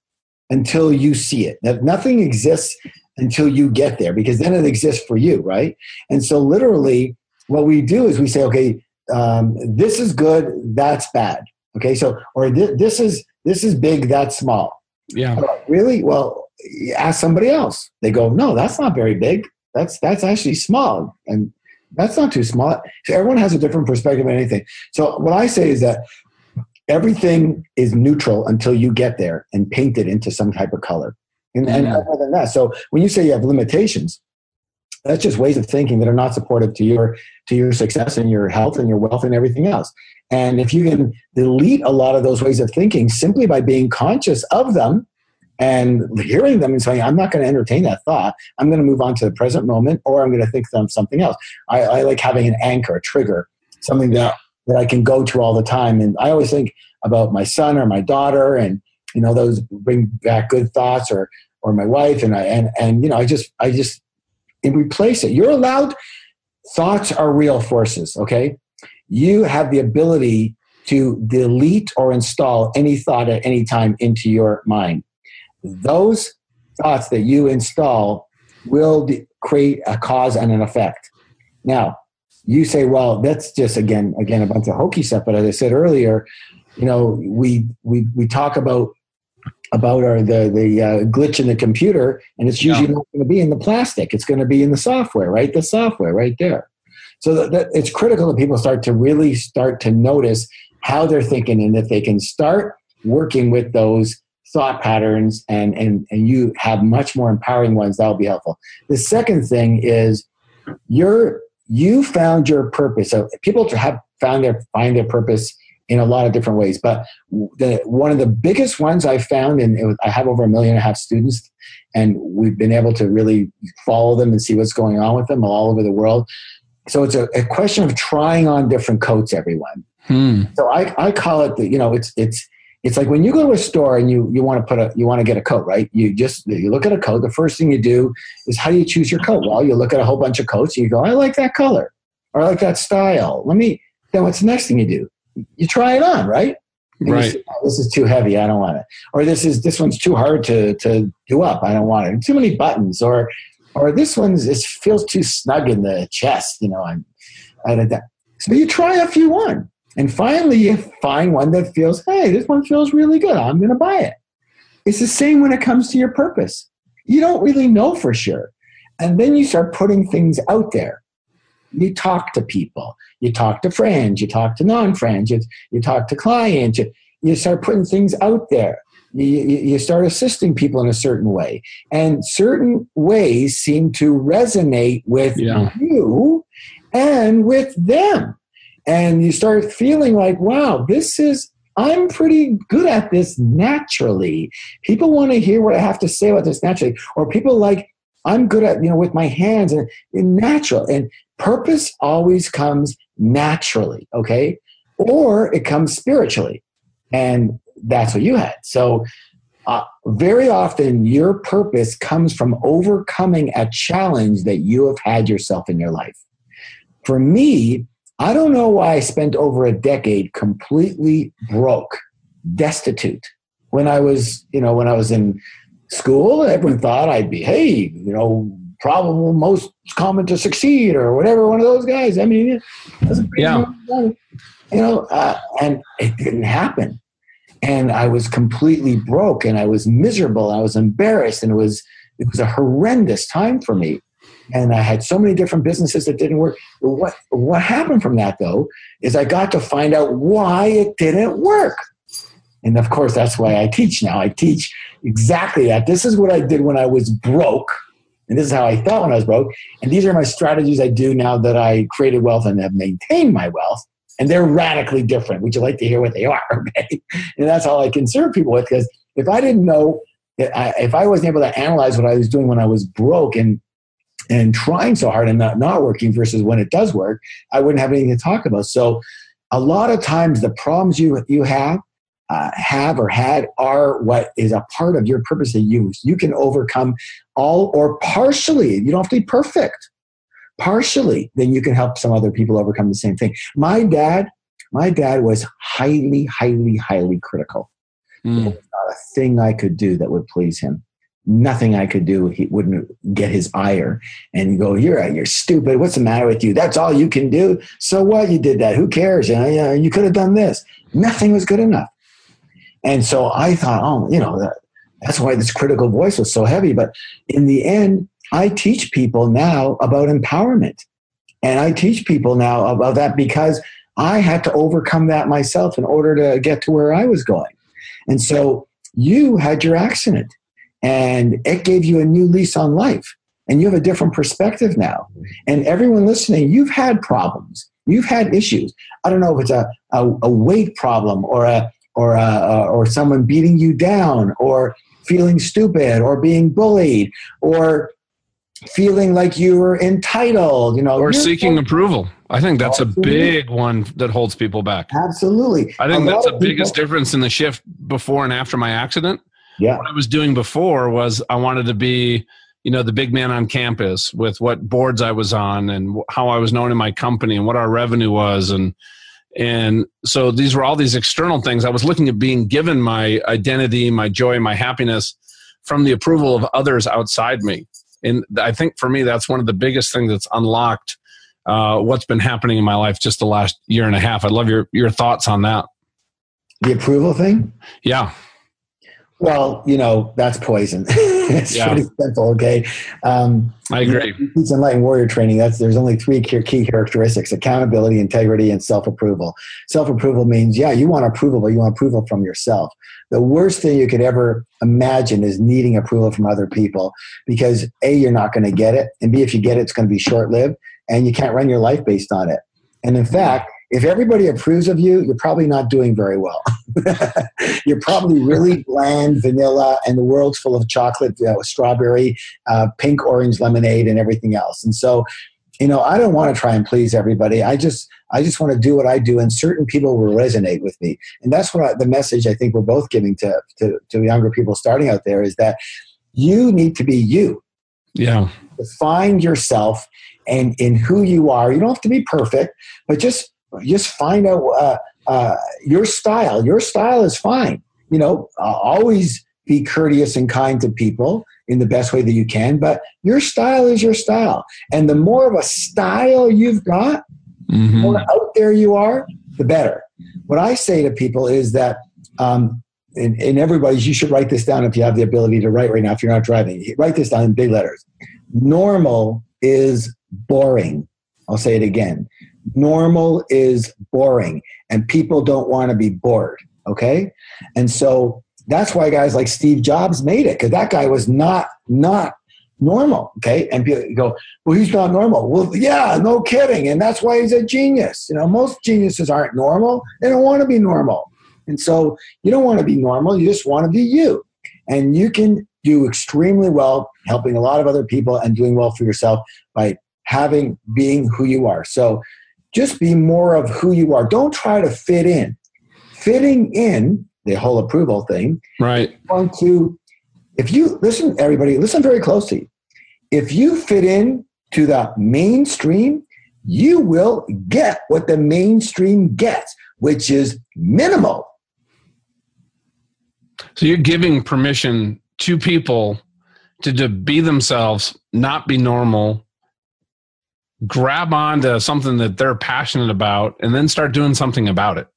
until you see it. Nothing exists until you get there because then it exists for you, right? And so, literally, what we do is we say, okay, um, this is good, that's bad. Okay, so or th- this is this is big, that's small. Yeah. really? Well, ask somebody else. They go, no, that's not very big. That's that's actually small, and that's not too small. So everyone has a different perspective on anything. So what I say is that everything is neutral until you get there and paint it into some type of color. And, and other than that, so when you say you have limitations, that's just ways of thinking that are not supportive to your to your success and your health and your wealth and everything else. And if you can delete a lot of those ways of thinking simply by being conscious of them and hearing them and saying, I'm not going to entertain that thought. I'm going to move on to the present moment or I'm going to think of something else. I, I like having an anchor, a trigger, something that that I can go to all the time. And I always think about my son or my daughter, and you know those bring back good thoughts, or or my wife, and I and and you know I just I just replace it. You're allowed. Thoughts are real forces. Okay, you have the ability to delete or install any thought at any time into your mind. Those thoughts that you install will create a cause and an effect. Now, you say, well, that's just again, again, a bunch of hokey stuff. But as I said earlier, you know, we we we talk about about our the the uh, glitch in the computer, and it's usually yeah. not going to be in the plastic. It's going to be in the software, right? The software, right there. So that, that it's critical that people start to really start to notice how they're thinking, and if they can start working with those thought patterns, and and and you have much more empowering ones, that will be helpful. The second thing is you're you found your purpose. So people have found their find their purpose in a lot of different ways. But the one of the biggest ones I found, and I have over a million and a half students, and we've been able to really follow them and see what's going on with them all over the world. So it's a, a question of trying on different coats, everyone. Hmm. So I, I call it the, you know, it's it's it's like when you go to a store and you you want to put a you want to get a coat right you just you look at a coat the first thing you do is how do you choose your coat well you look at a whole bunch of coats and you go i like that color or i like that style let me then what's the next thing you do you try it on right and right say, oh, this is too heavy i don't want it or this is this one's too hard to to do up i don't want it too many buttons or or this one's it feels too snug in the chest you know i'm I, I, so you try a few on and finally, you find one that feels, hey, this one feels really good. I'm going to buy it. It's the same when it comes to your purpose. You don't really know for sure. And then you start putting things out there. You talk to people, you talk to friends, you talk to non friends, you, you talk to clients, you, you start putting things out there. You, you start assisting people in a certain way. And certain ways seem to resonate with yeah. you and with them and you start feeling like, wow, this is, I'm pretty good at this naturally. People want to hear what I have to say about this naturally. Or people like, I'm good at, you know, with my hands and, and natural. And purpose always comes naturally, okay? Or it comes spiritually. And that's what you had. So uh, very often your purpose comes from overcoming a challenge that you have had yourself in your life. For me, I don't know why I spent over a decade completely broke, destitute. When I was, you know, when I was in school, everyone thought I'd be, hey, you know, probable most common to succeed or whatever, one of those guys. I mean, yeah, you know, uh, and it didn't happen and I was completely broke and I was miserable. And I was embarrassed and it was it was a horrendous time for me. And I had so many different businesses that didn't work. What what happened from that though is I got to find out why it didn't work. And of course that's why I teach now. I teach exactly that. This is what I did when I was broke. And this is how I felt when I was broke. And these are my strategies I do now that I created wealth and have maintained my wealth and they're radically different. Would you like to hear what they are? Okay, and that's all I can serve people with because if I didn't know, if I wasn't able to analyze what I was doing when I was broke and and trying so hard and not not working versus when it does work, I wouldn't have anything to talk about. So, a lot of times the problems you you have. Uh, have or had are what is a part of your purpose that you you can overcome all or partially you don't have to be perfect partially, then you can help some other people overcome the same thing. My dad, my dad was highly, highly, highly critical. Mm. There was not a thing I could do that would please him. Nothing I could do, he wouldn't get his ire and go, "You're you're stupid. What's the matter with you? That's all you can do. So what? You did that. Who cares? You, know, you could have done this. Nothing was good enough." And so I thought, oh, you know, that, that's why this critical voice was so heavy. But in the end, I teach people now about empowerment. And I teach people now about that because I had to overcome that myself in order to get to where I was going. And so you had your accident and it gave you a new lease on life and you have a different perspective now. And everyone listening, you've had problems. You've had issues. I don't know if it's a, a, a weight problem or a or a, or someone beating you down or feeling stupid or being bullied or feeling like you were entitled, you know, or seeking approval. I think that's a big one that holds people back. Absolutely. I think that's the biggest people, difference in the shift before and after my accident. Yeah. What I was doing before was I wanted to be, you know, the big man on campus with what boards I was on and how I was known in my company and what our revenue was and and so these were all these external things. I was looking at being given my identity, my joy, my happiness from the approval of others outside me and I think for me, that's one of the biggest things that's unlocked uh, what's been happening in my life just the last year and a half. I'd love your your thoughts on that. The approval thing. Yeah. Well, you know that's poison. it's yeah. pretty simple. Okay. Um, I agree. Peace and Light Warrior Training. That's there's only three key characteristics: accountability, integrity, and self approval. Self approval means yeah, you want approval, but you want approval from yourself. The worst thing you could ever imagine is needing approval from other people because a you're not going to get it, and b if you get it, it's going to be short lived, and you can't run your life based on it. And in fact, if everybody approves of you, you're probably not doing very well. you're probably really bland, vanilla, and the world's full of chocolate, uh, strawberry, uh, pink, orange lemonade, and everything else. And so, you know, I don't want to try and please everybody. I just, I just want to do what I do, and certain people will resonate with me. And that's what I, the message I think we're both giving to, to to younger people starting out there is that you need to be you. Yeah. Find yourself and in who you are. You don't have to be perfect, but just just find out uh, uh, your style. Your style is fine. You know, uh, always be courteous and kind to people in the best way that you can, but your style is your style. And the more of a style you've got, mm-hmm. the more out there you are, the better. What I say to people is that, um, and, and everybody's, you should write this down if you have the ability to write right now if you're not driving. Write this down in big letters. Normal is boring. I'll say it again normal is boring and people don't want to be bored okay? And so that's why guys like steve jobs made it because that guy was not not normal okay? And people go well he's not normal. Well yeah no kidding and that's why he's a genius. You know most geniuses aren't normal they don't want to be normal. And so you don't want to be normal you just want to be you. And you can do extremely well helping a lot of other people and doing well for yourself by having being who you are. So just be more of who you are. Don't try to fit in. Fitting in the whole approval thing. Right. Going to, if you listen, everybody, listen very closely. If you fit in to the mainstream, you will get what the mainstream gets, which is minimal. So you're giving permission to people to, to be themselves, not be normal, grab onto something that they're passionate about, and then start doing something about it.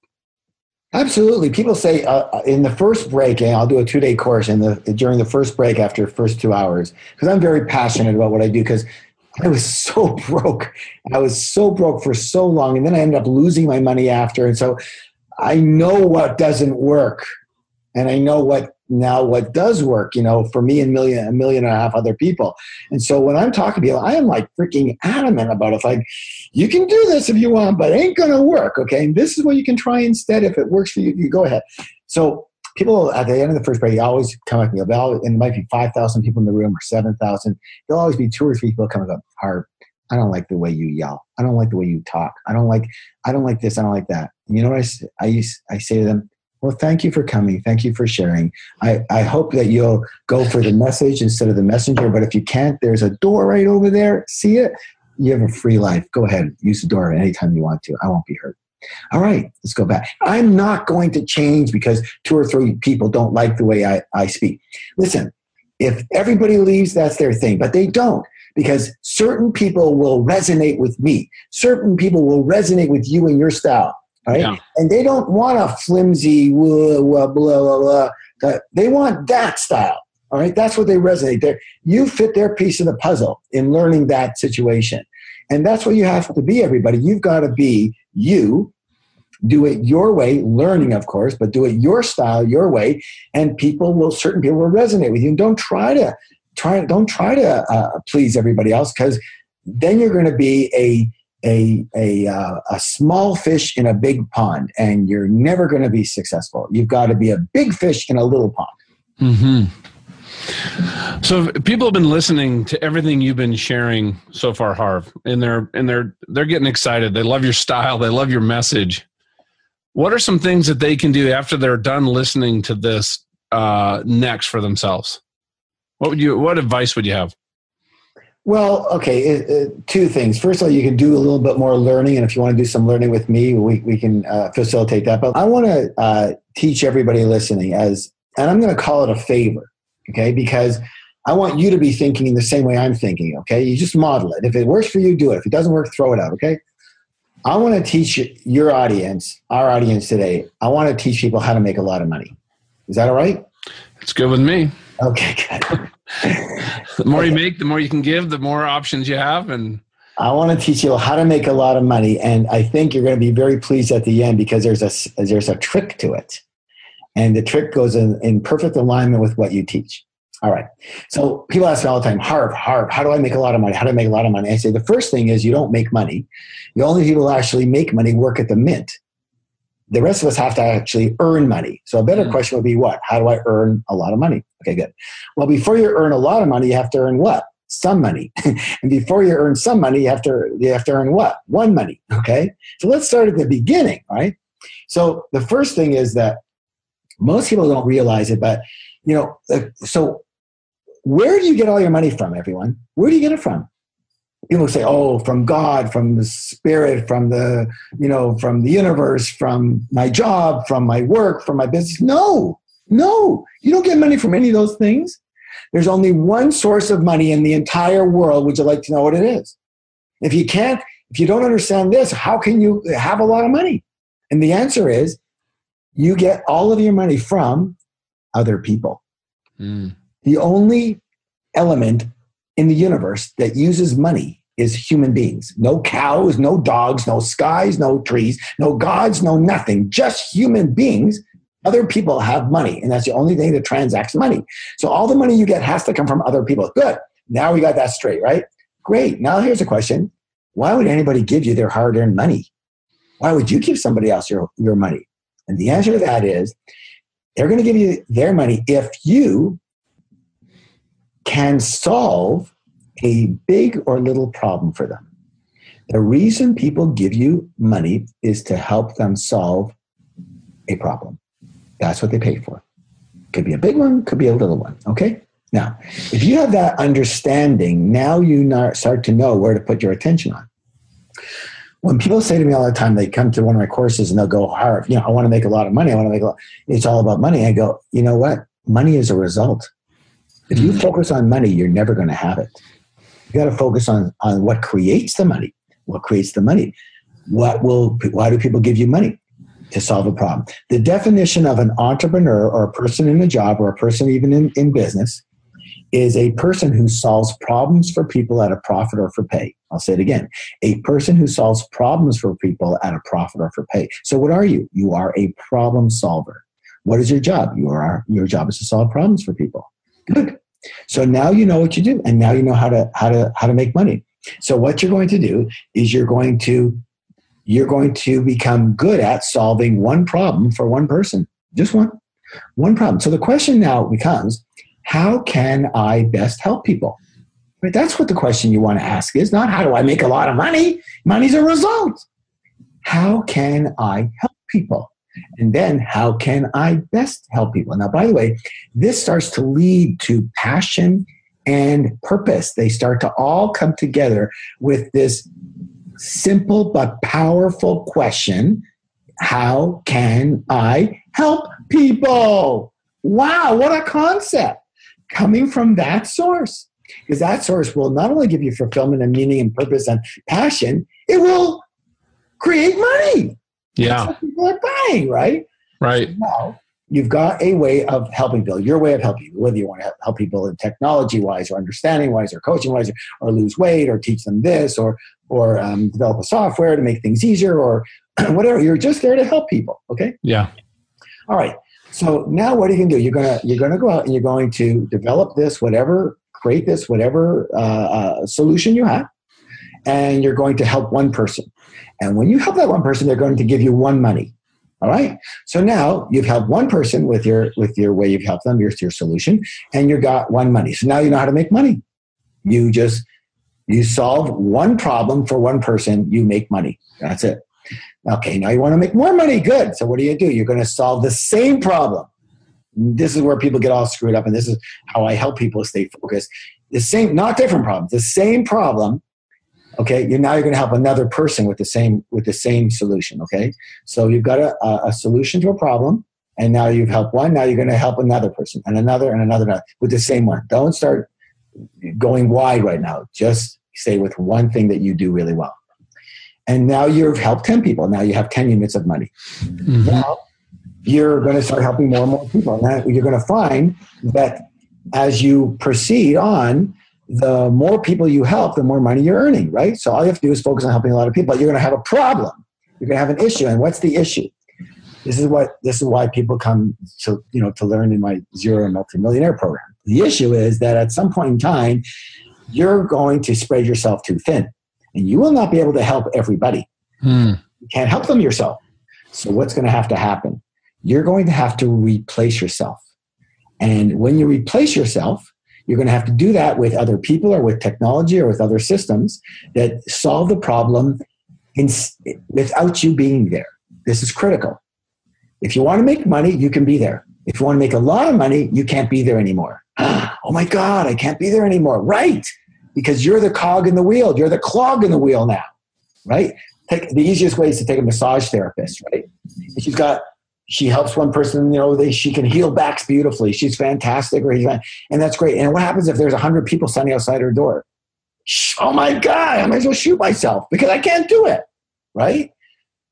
Absolutely. People say uh, uh in the first break, and I'll do a two day course in the during the first break after first two hours because I'm very passionate about what I do because I was so broke. I was so broke for so long, and then I ended up losing my money after. And so I know what doesn't work, and I know what now what does work, you know, for me and million a million and a half other people. And so when I'm talking to people, I am like freaking adamant about it. Like, you can do this if you want, but it ain't gonna work. Okay. And this is what you can try instead. If it works for you, you go ahead. So people at the end of the first break, you always come to me. and it might be five thousand people in the room or seven thousand. There'll always be two or three people coming up. Harv. I don't like the way you yell. I don't like the way you talk. I don't like. I don't like this. I don't like that. And you know what I I, I say to them? Well, thank you for coming. Thank you for sharing. I, I hope that you'll go for the message instead of the messenger. But if you can't, there's a door right over there. See it? You have a free life. Go ahead. Use the door anytime you want to. I won't be hurt. All right, let's go back. I'm not going to change because two or three people don't like the way I, I speak. Listen, if everybody leaves, that's their thing, but they don't because certain people will resonate with me. Certain people will resonate with you and your style right? Yeah. And they don't want a flimsy blah blah blah blah. blah. They want that style. All right, that's what they resonate. There, you fit their piece of the puzzle in learning that situation, and that's what you have to be. Everybody, you've got to be you. Do it your way, learning, of course, but do it your style, your way, and people will. Certain people will resonate with you. And don't try to try. Don't try to uh, please everybody else because then you're going to be a a a uh, a small fish in a big pond, and you're never going to be successful. You've got to be a big fish in a little pond. Hmm. So people have been listening to everything you've been sharing so far, Harv, and they're and they're they're getting excited. They love your style. They love your message. What are some things that they can do after they're done listening to this uh, next for themselves? What would you? What advice would you have? Well, okay, it, it, two things. First of all, you can do a little bit more learning, and if you want to do some learning with me, we, we can uh, facilitate that. But I want to uh, teach everybody listening as, and I'm going to call it a favor, okay, because I want you to be thinking in the same way I'm thinking, okay? You just model it. If it works for you, do it. If it doesn't work, throw it out, okay? I want to teach your audience, our audience today, I want to teach people how to make a lot of money. Is that all right? It's good with me. Okay, good. The more you make, the more you can give, the more options you have. And I want to teach you how to make a lot of money. And I think you're going to be very pleased at the end because there's a, there's a trick to it. And the trick goes in, in perfect alignment with what you teach. All right. So people ask me all the time, Harv, Harv, how do I make a lot of money? How do I make a lot of money? I say the first thing is you don't make money. The only people who actually make money work at the mint the rest of us have to actually earn money. So a better mm-hmm. question would be what? How do I earn a lot of money? Okay, good. Well, before you earn a lot of money, you have to earn what? Some money. and before you earn some money, you have to you have to earn what? One money. Okay? So let's start at the beginning, right? So the first thing is that most people don't realize it, but you know, so where do you get all your money from, everyone? Where do you get it from? People say, "Oh, from God, from the Spirit, from the you know, from the universe, from my job, from my work, from my business." No, no, you don't get money from any of those things. There's only one source of money in the entire world. Would you like to know what it is? If you can't, if you don't understand this, how can you have a lot of money? And the answer is, you get all of your money from other people. Mm. The only element in the universe that uses money is human beings. No cows, no dogs, no skies, no trees, no gods, no nothing. Just human beings. Other people have money, and that's the only thing that transacts money. So all the money you get has to come from other people. Good. Now we got that straight, right? Great. Now here's a question. Why would anybody give you their hard earned money? Why would you give somebody else your, your money? And the answer to that is they're going to give you their money if you can solve a big or little problem for them. The reason people give you money is to help them solve a problem. That's what they pay for. Could be a big one, could be a little one. Okay. Now, if you have that understanding, now you start to know where to put your attention on. When people say to me all the time, they come to one of my courses and they'll go, Harv, you know, I want to make a lot of money. I want to make a lot. It's all about money. I go, you know what? Money is a result. If you mm-hmm. focus on money, you're never going to have it. You got to focus on, on what creates the money. What creates the money? What will, why do people give you money? To solve a problem. The definition of an entrepreneur or a person in a job or a person even in, in business is a person who solves problems for people at a profit or for pay. I'll say it again. A person who solves problems for people at a profit or for pay. So what are you? You are a problem solver. What is your job? You are your job is to solve problems for people. Good. So now you know what you do and now you know how to how to how to make money. So what you're going to do is you're going to you're going to become good at solving one problem for one person. Just one. One problem. So the question now becomes how can I best help people? Right? That's what the question you want to ask is not how do I make a lot of money? Money's a result. How can I help people? And then how can I best help people? Now, by the way, this starts to lead to passion and purpose. They start to all come together with this simple but powerful question How can I help people? Wow, what a concept coming from that source. Because that source will not only give you fulfillment and meaning and purpose and passion, it will create money. Yeah. people are buying, right? Right. So now you've got a way of helping people, your way of helping whether you want to help people in technology wise or understanding wise or coaching wise or, or lose weight or teach them this or or um, develop a software to make things easier or whatever. You're just there to help people. Okay. Yeah. All right. So now what are you going to do? You're going to, you're going to go out and you're going to develop this, whatever, create this, whatever uh, uh, solution you have, and you're going to help one person. And when you help that one person, they're going to give you one money. All right. So now you've helped one person with your with your way you've helped them, your your solution, and you got one money. So now you know how to make money. You just you solve one problem for one person, you make money. That's it. Okay, now you want to make more money. Good. So what do you do? You're going to solve the same problem. This is where people get all screwed up, and this is how I help people stay focused. The same, not different problems, the same problem. Okay, you're, now you're going to help another person with the same with the same solution. Okay, so you've got a, a solution to a problem, and now you've helped one. Now you're going to help another person, and another, and another, with the same one. Don't start going wide right now. Just stay with one thing that you do really well and now you've helped 10 people now you have 10 units of money mm-hmm. now you're going to start helping more and more people and that, you're going to find that as you proceed on the more people you help the more money you're earning right so all you have to do is focus on helping a lot of people you're going to have a problem you're going to have an issue and what's the issue this is what this is why people come to you know to learn in my zero multimillionaire program the issue is that at some point in time you're going to spread yourself too thin and you will not be able to help everybody. Hmm. You can't help them yourself. So, what's going to have to happen? You're going to have to replace yourself. And when you replace yourself, you're going to have to do that with other people or with technology or with other systems that solve the problem in, without you being there. This is critical. If you want to make money, you can be there. If you want to make a lot of money, you can't be there anymore. oh my God, I can't be there anymore. Right because you're the cog in the wheel. You're the clog in the wheel now, right? Take, the easiest way is to take a massage therapist, right? She's got, she helps one person, you know, they, she can heal backs beautifully. She's fantastic, or he's, and that's great. And what happens if there's a hundred people standing outside her door? Oh my God, I might as well shoot myself because I can't do it, right?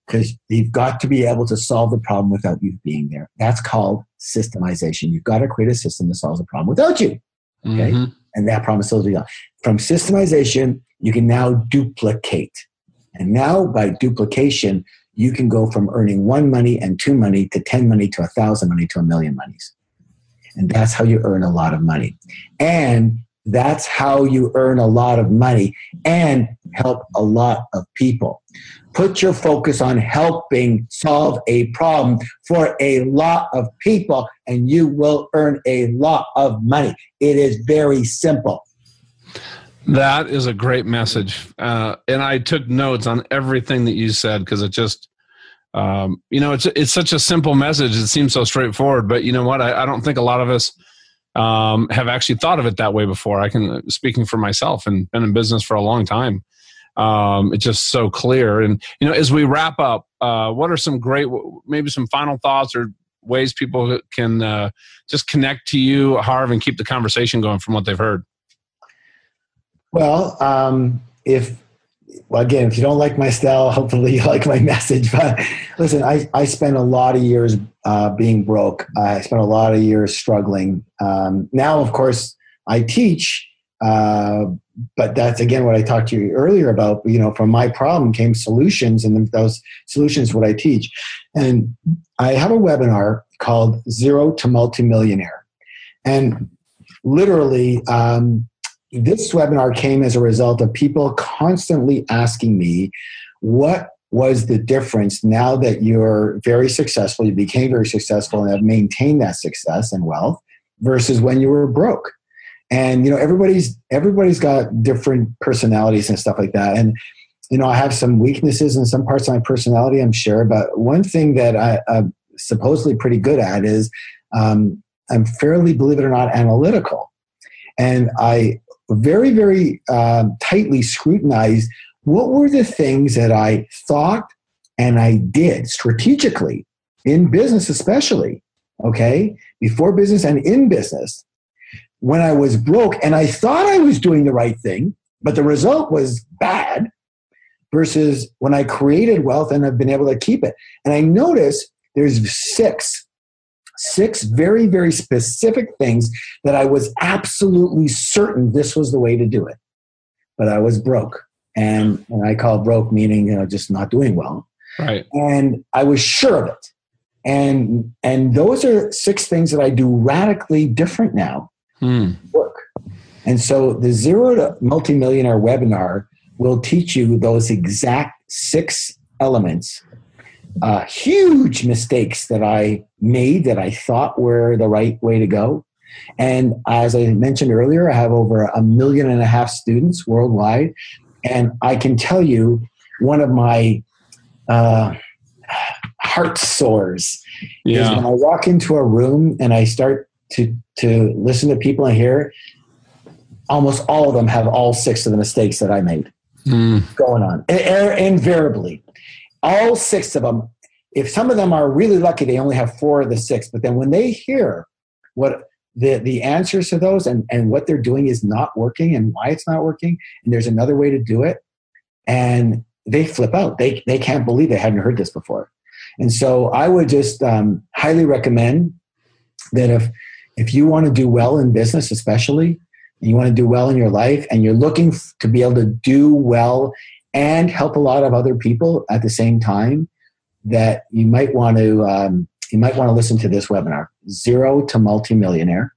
Because you've got to be able to solve the problem without you being there. That's called systemization. You've got to create a system that solves the problem without you. Okay. Mm-hmm and that to be done. From systemization, you can now duplicate. And now by duplication, you can go from earning one money and two money to 10 money to a thousand money to a million monies. And that's how you earn a lot of money. And that's how you earn a lot of money and help a lot of people. Put your focus on helping solve a problem for a lot of people, and you will earn a lot of money. It is very simple. That is a great message. Uh, and I took notes on everything that you said because it just, um, you know, it's it's such a simple message. It seems so straightforward, but you know what? I, I don't think a lot of us um, have actually thought of it that way before. I can speaking for myself and been in business for a long time. Um, it's just so clear. And you know, as we wrap up, uh, what are some great, maybe some final thoughts or ways people can uh, just connect to you, Harv, and keep the conversation going from what they've heard? Well, um, if well, again, if you don't like my style, hopefully you like my message. But listen, I, I spent a lot of years uh, being broke. I spent a lot of years struggling. Um, now, of course, I teach, uh, but that's again what I talked to you earlier about. You know, from my problem came solutions, and those solutions what I teach. And I have a webinar called Zero to Multimillionaire, and literally. Um, this webinar came as a result of people constantly asking me what was the difference now that you're very successful, you became very successful and have maintained that success and wealth versus when you were broke. And you know, everybody's everybody's got different personalities and stuff like that. And you know, I have some weaknesses in some parts of my personality, I'm sure. But one thing that I, am supposedly pretty good at is um, I'm fairly, believe it or not, analytical. And I very, very um, tightly scrutinized what were the things that I thought and I did strategically in business, especially, okay, before business and in business, when I was broke and I thought I was doing the right thing, but the result was bad versus when I created wealth and I've been able to keep it. And I notice there's six six very, very specific things that I was absolutely certain this was the way to do it. But I was broke. And, and I call broke meaning, you know, just not doing well. Right. And I was sure of it. And and those are six things that I do radically different now. Hmm. Work. And so the zero to multimillionaire webinar will teach you those exact six elements uh, huge mistakes that I made that I thought were the right way to go. And as I mentioned earlier, I have over a million and a half students worldwide. And I can tell you, one of my uh, heart sores yeah. is when I walk into a room and I start to, to listen to people and hear, almost all of them have all six of the mistakes that I made mm. going on, invariably all six of them if some of them are really lucky they only have four of the six. But then when they hear what the, the answers to those and, and what they're doing is not working and why it's not working and there's another way to do it and they flip out. They, they can't believe they hadn't heard this before. And so i would just um, highly recommend that if if you want to do well in business especially you want to do well in your life and you're looking to be able to do well and help a lot of other people at the same time that you might want to um, you might want to listen to this webinar zero to multimillionaire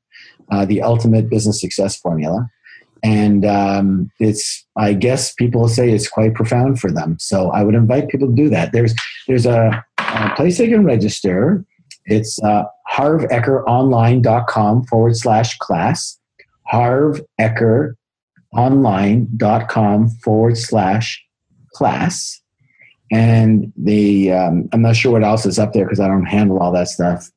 uh, the ultimate business success formula. And um, it's i guess people say it's quite profound for them. So i would invite people to do that. There's there's a, a place they can register. It's uh, harvekeronline.com forward slash class. Harvekeronline.com forward slash class. And the um, I'm not sure what else is up there because I don't handle all that stuff,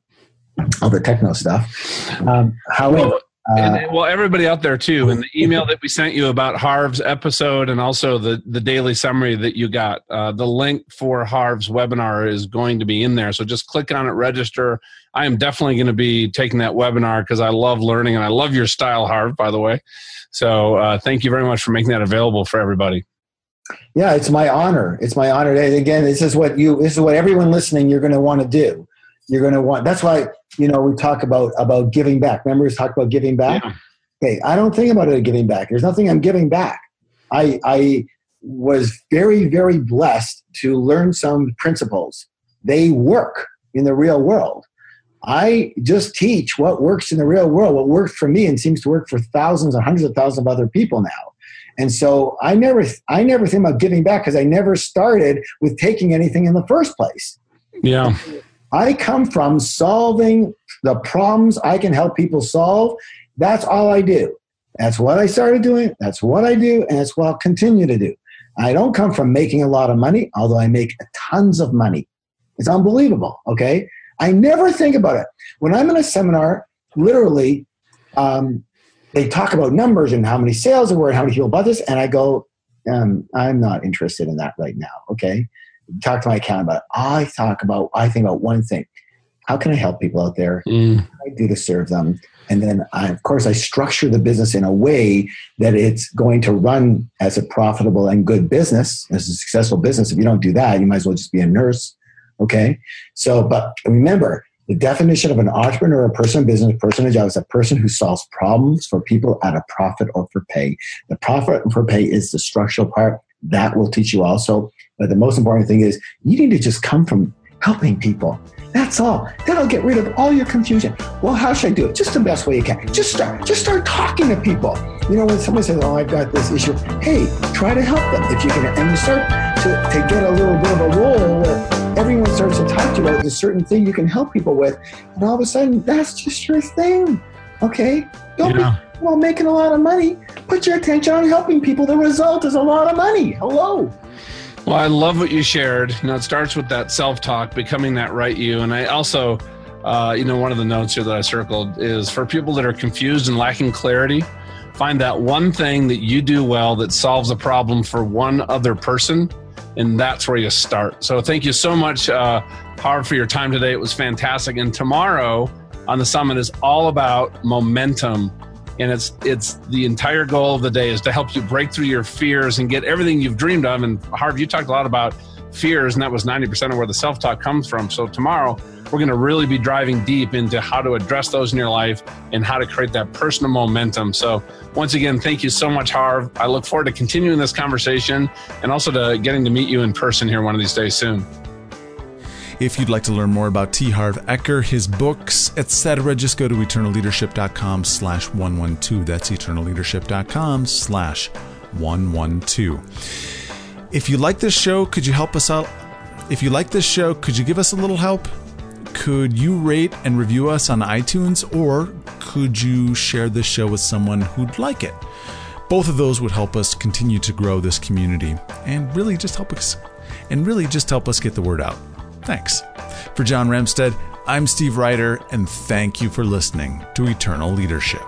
all the techno stuff. Um, however. Well, and, well, everybody out there too, in the email that we sent you about Harv's episode, and also the the daily summary that you got, uh, the link for Harv's webinar is going to be in there. So just click on it, register. I am definitely going to be taking that webinar because I love learning and I love your style, Harv. By the way, so uh, thank you very much for making that available for everybody. Yeah, it's my honor. It's my honor. And again, this is what you. This is what everyone listening. You're going to want to do. You're going to want. That's why you know we talk about about giving back. Members talk about giving back. Yeah. Okay, I don't think about it giving back. There's nothing I'm giving back. I I was very very blessed to learn some principles. They work in the real world. I just teach what works in the real world, what worked for me and seems to work for thousands and hundreds of thousands of other people now. And so I never, I never think about giving back because I never started with taking anything in the first place. Yeah. I come from solving the problems I can help people solve. That's all I do. That's what I started doing. That's what I do. And it's what I'll continue to do. I don't come from making a lot of money, although I make tons of money. It's unbelievable. Okay. I never think about it. When I'm in a seminar, literally, um, they talk about numbers and how many sales there were and how many people bought this. And I go, um, I'm not interested in that right now. Okay. Talk to my accountant about it. I talk about, I think about one thing. How can I help people out there? Mm. What can I do to serve them? And then, I, of course, I structure the business in a way that it's going to run as a profitable and good business, as a successful business. If you don't do that, you might as well just be a nurse. Okay. So, but remember, the definition of an entrepreneur, a person in business, a person in job is a person who solves problems for people at a profit or for pay. The profit for pay is the structural part. That will teach you also. But the most important thing is you need to just come from helping people. That's all. That'll get rid of all your confusion. Well, how should I do it? Just the best way you can. Just start. Just start talking to people. You know, when someone says, "Oh, I've got this issue," hey, try to help them if you can, and you start to, to get a little bit of a role everyone starts to talk to you about this certain thing you can help people with, and all of a sudden, that's just your thing. Okay, don't Yeah. be well making a lot of money. Put your attention on helping people. The result is a lot of money. Hello. Well, I love what you shared. You know, it starts with that self talk, becoming that right you. And I also, uh, you know, one of the notes here that I circled is for people that are confused and lacking clarity, find that one thing that you do well that solves a problem for one other person. And that's where you start. So thank you so much, uh, Harv, for your time today. It was fantastic. And tomorrow on the summit is all about momentum and it's it's the entire goal of the day is to help you break through your fears and get everything you've dreamed of and harv you talked a lot about fears and that was 90% of where the self-talk comes from so tomorrow we're going to really be driving deep into how to address those in your life and how to create that personal momentum so once again thank you so much harv i look forward to continuing this conversation and also to getting to meet you in person here one of these days soon If you'd like to learn more about T. Harv Eker, his books, etc., just go to eternalleadership.com slash 112. That's eternalleadership.com slash 112. If you like this show, could you help us out? If you like this show, could you give us a little help? Could you rate and review us on iTunes, or could you share this show with someone who'd like it? Both of those would help us continue to grow this community and really just help us and really just help us get the word out. Thanks. For John Ramstead, I'm Steve Ryder, and thank you for listening to Eternal Leadership.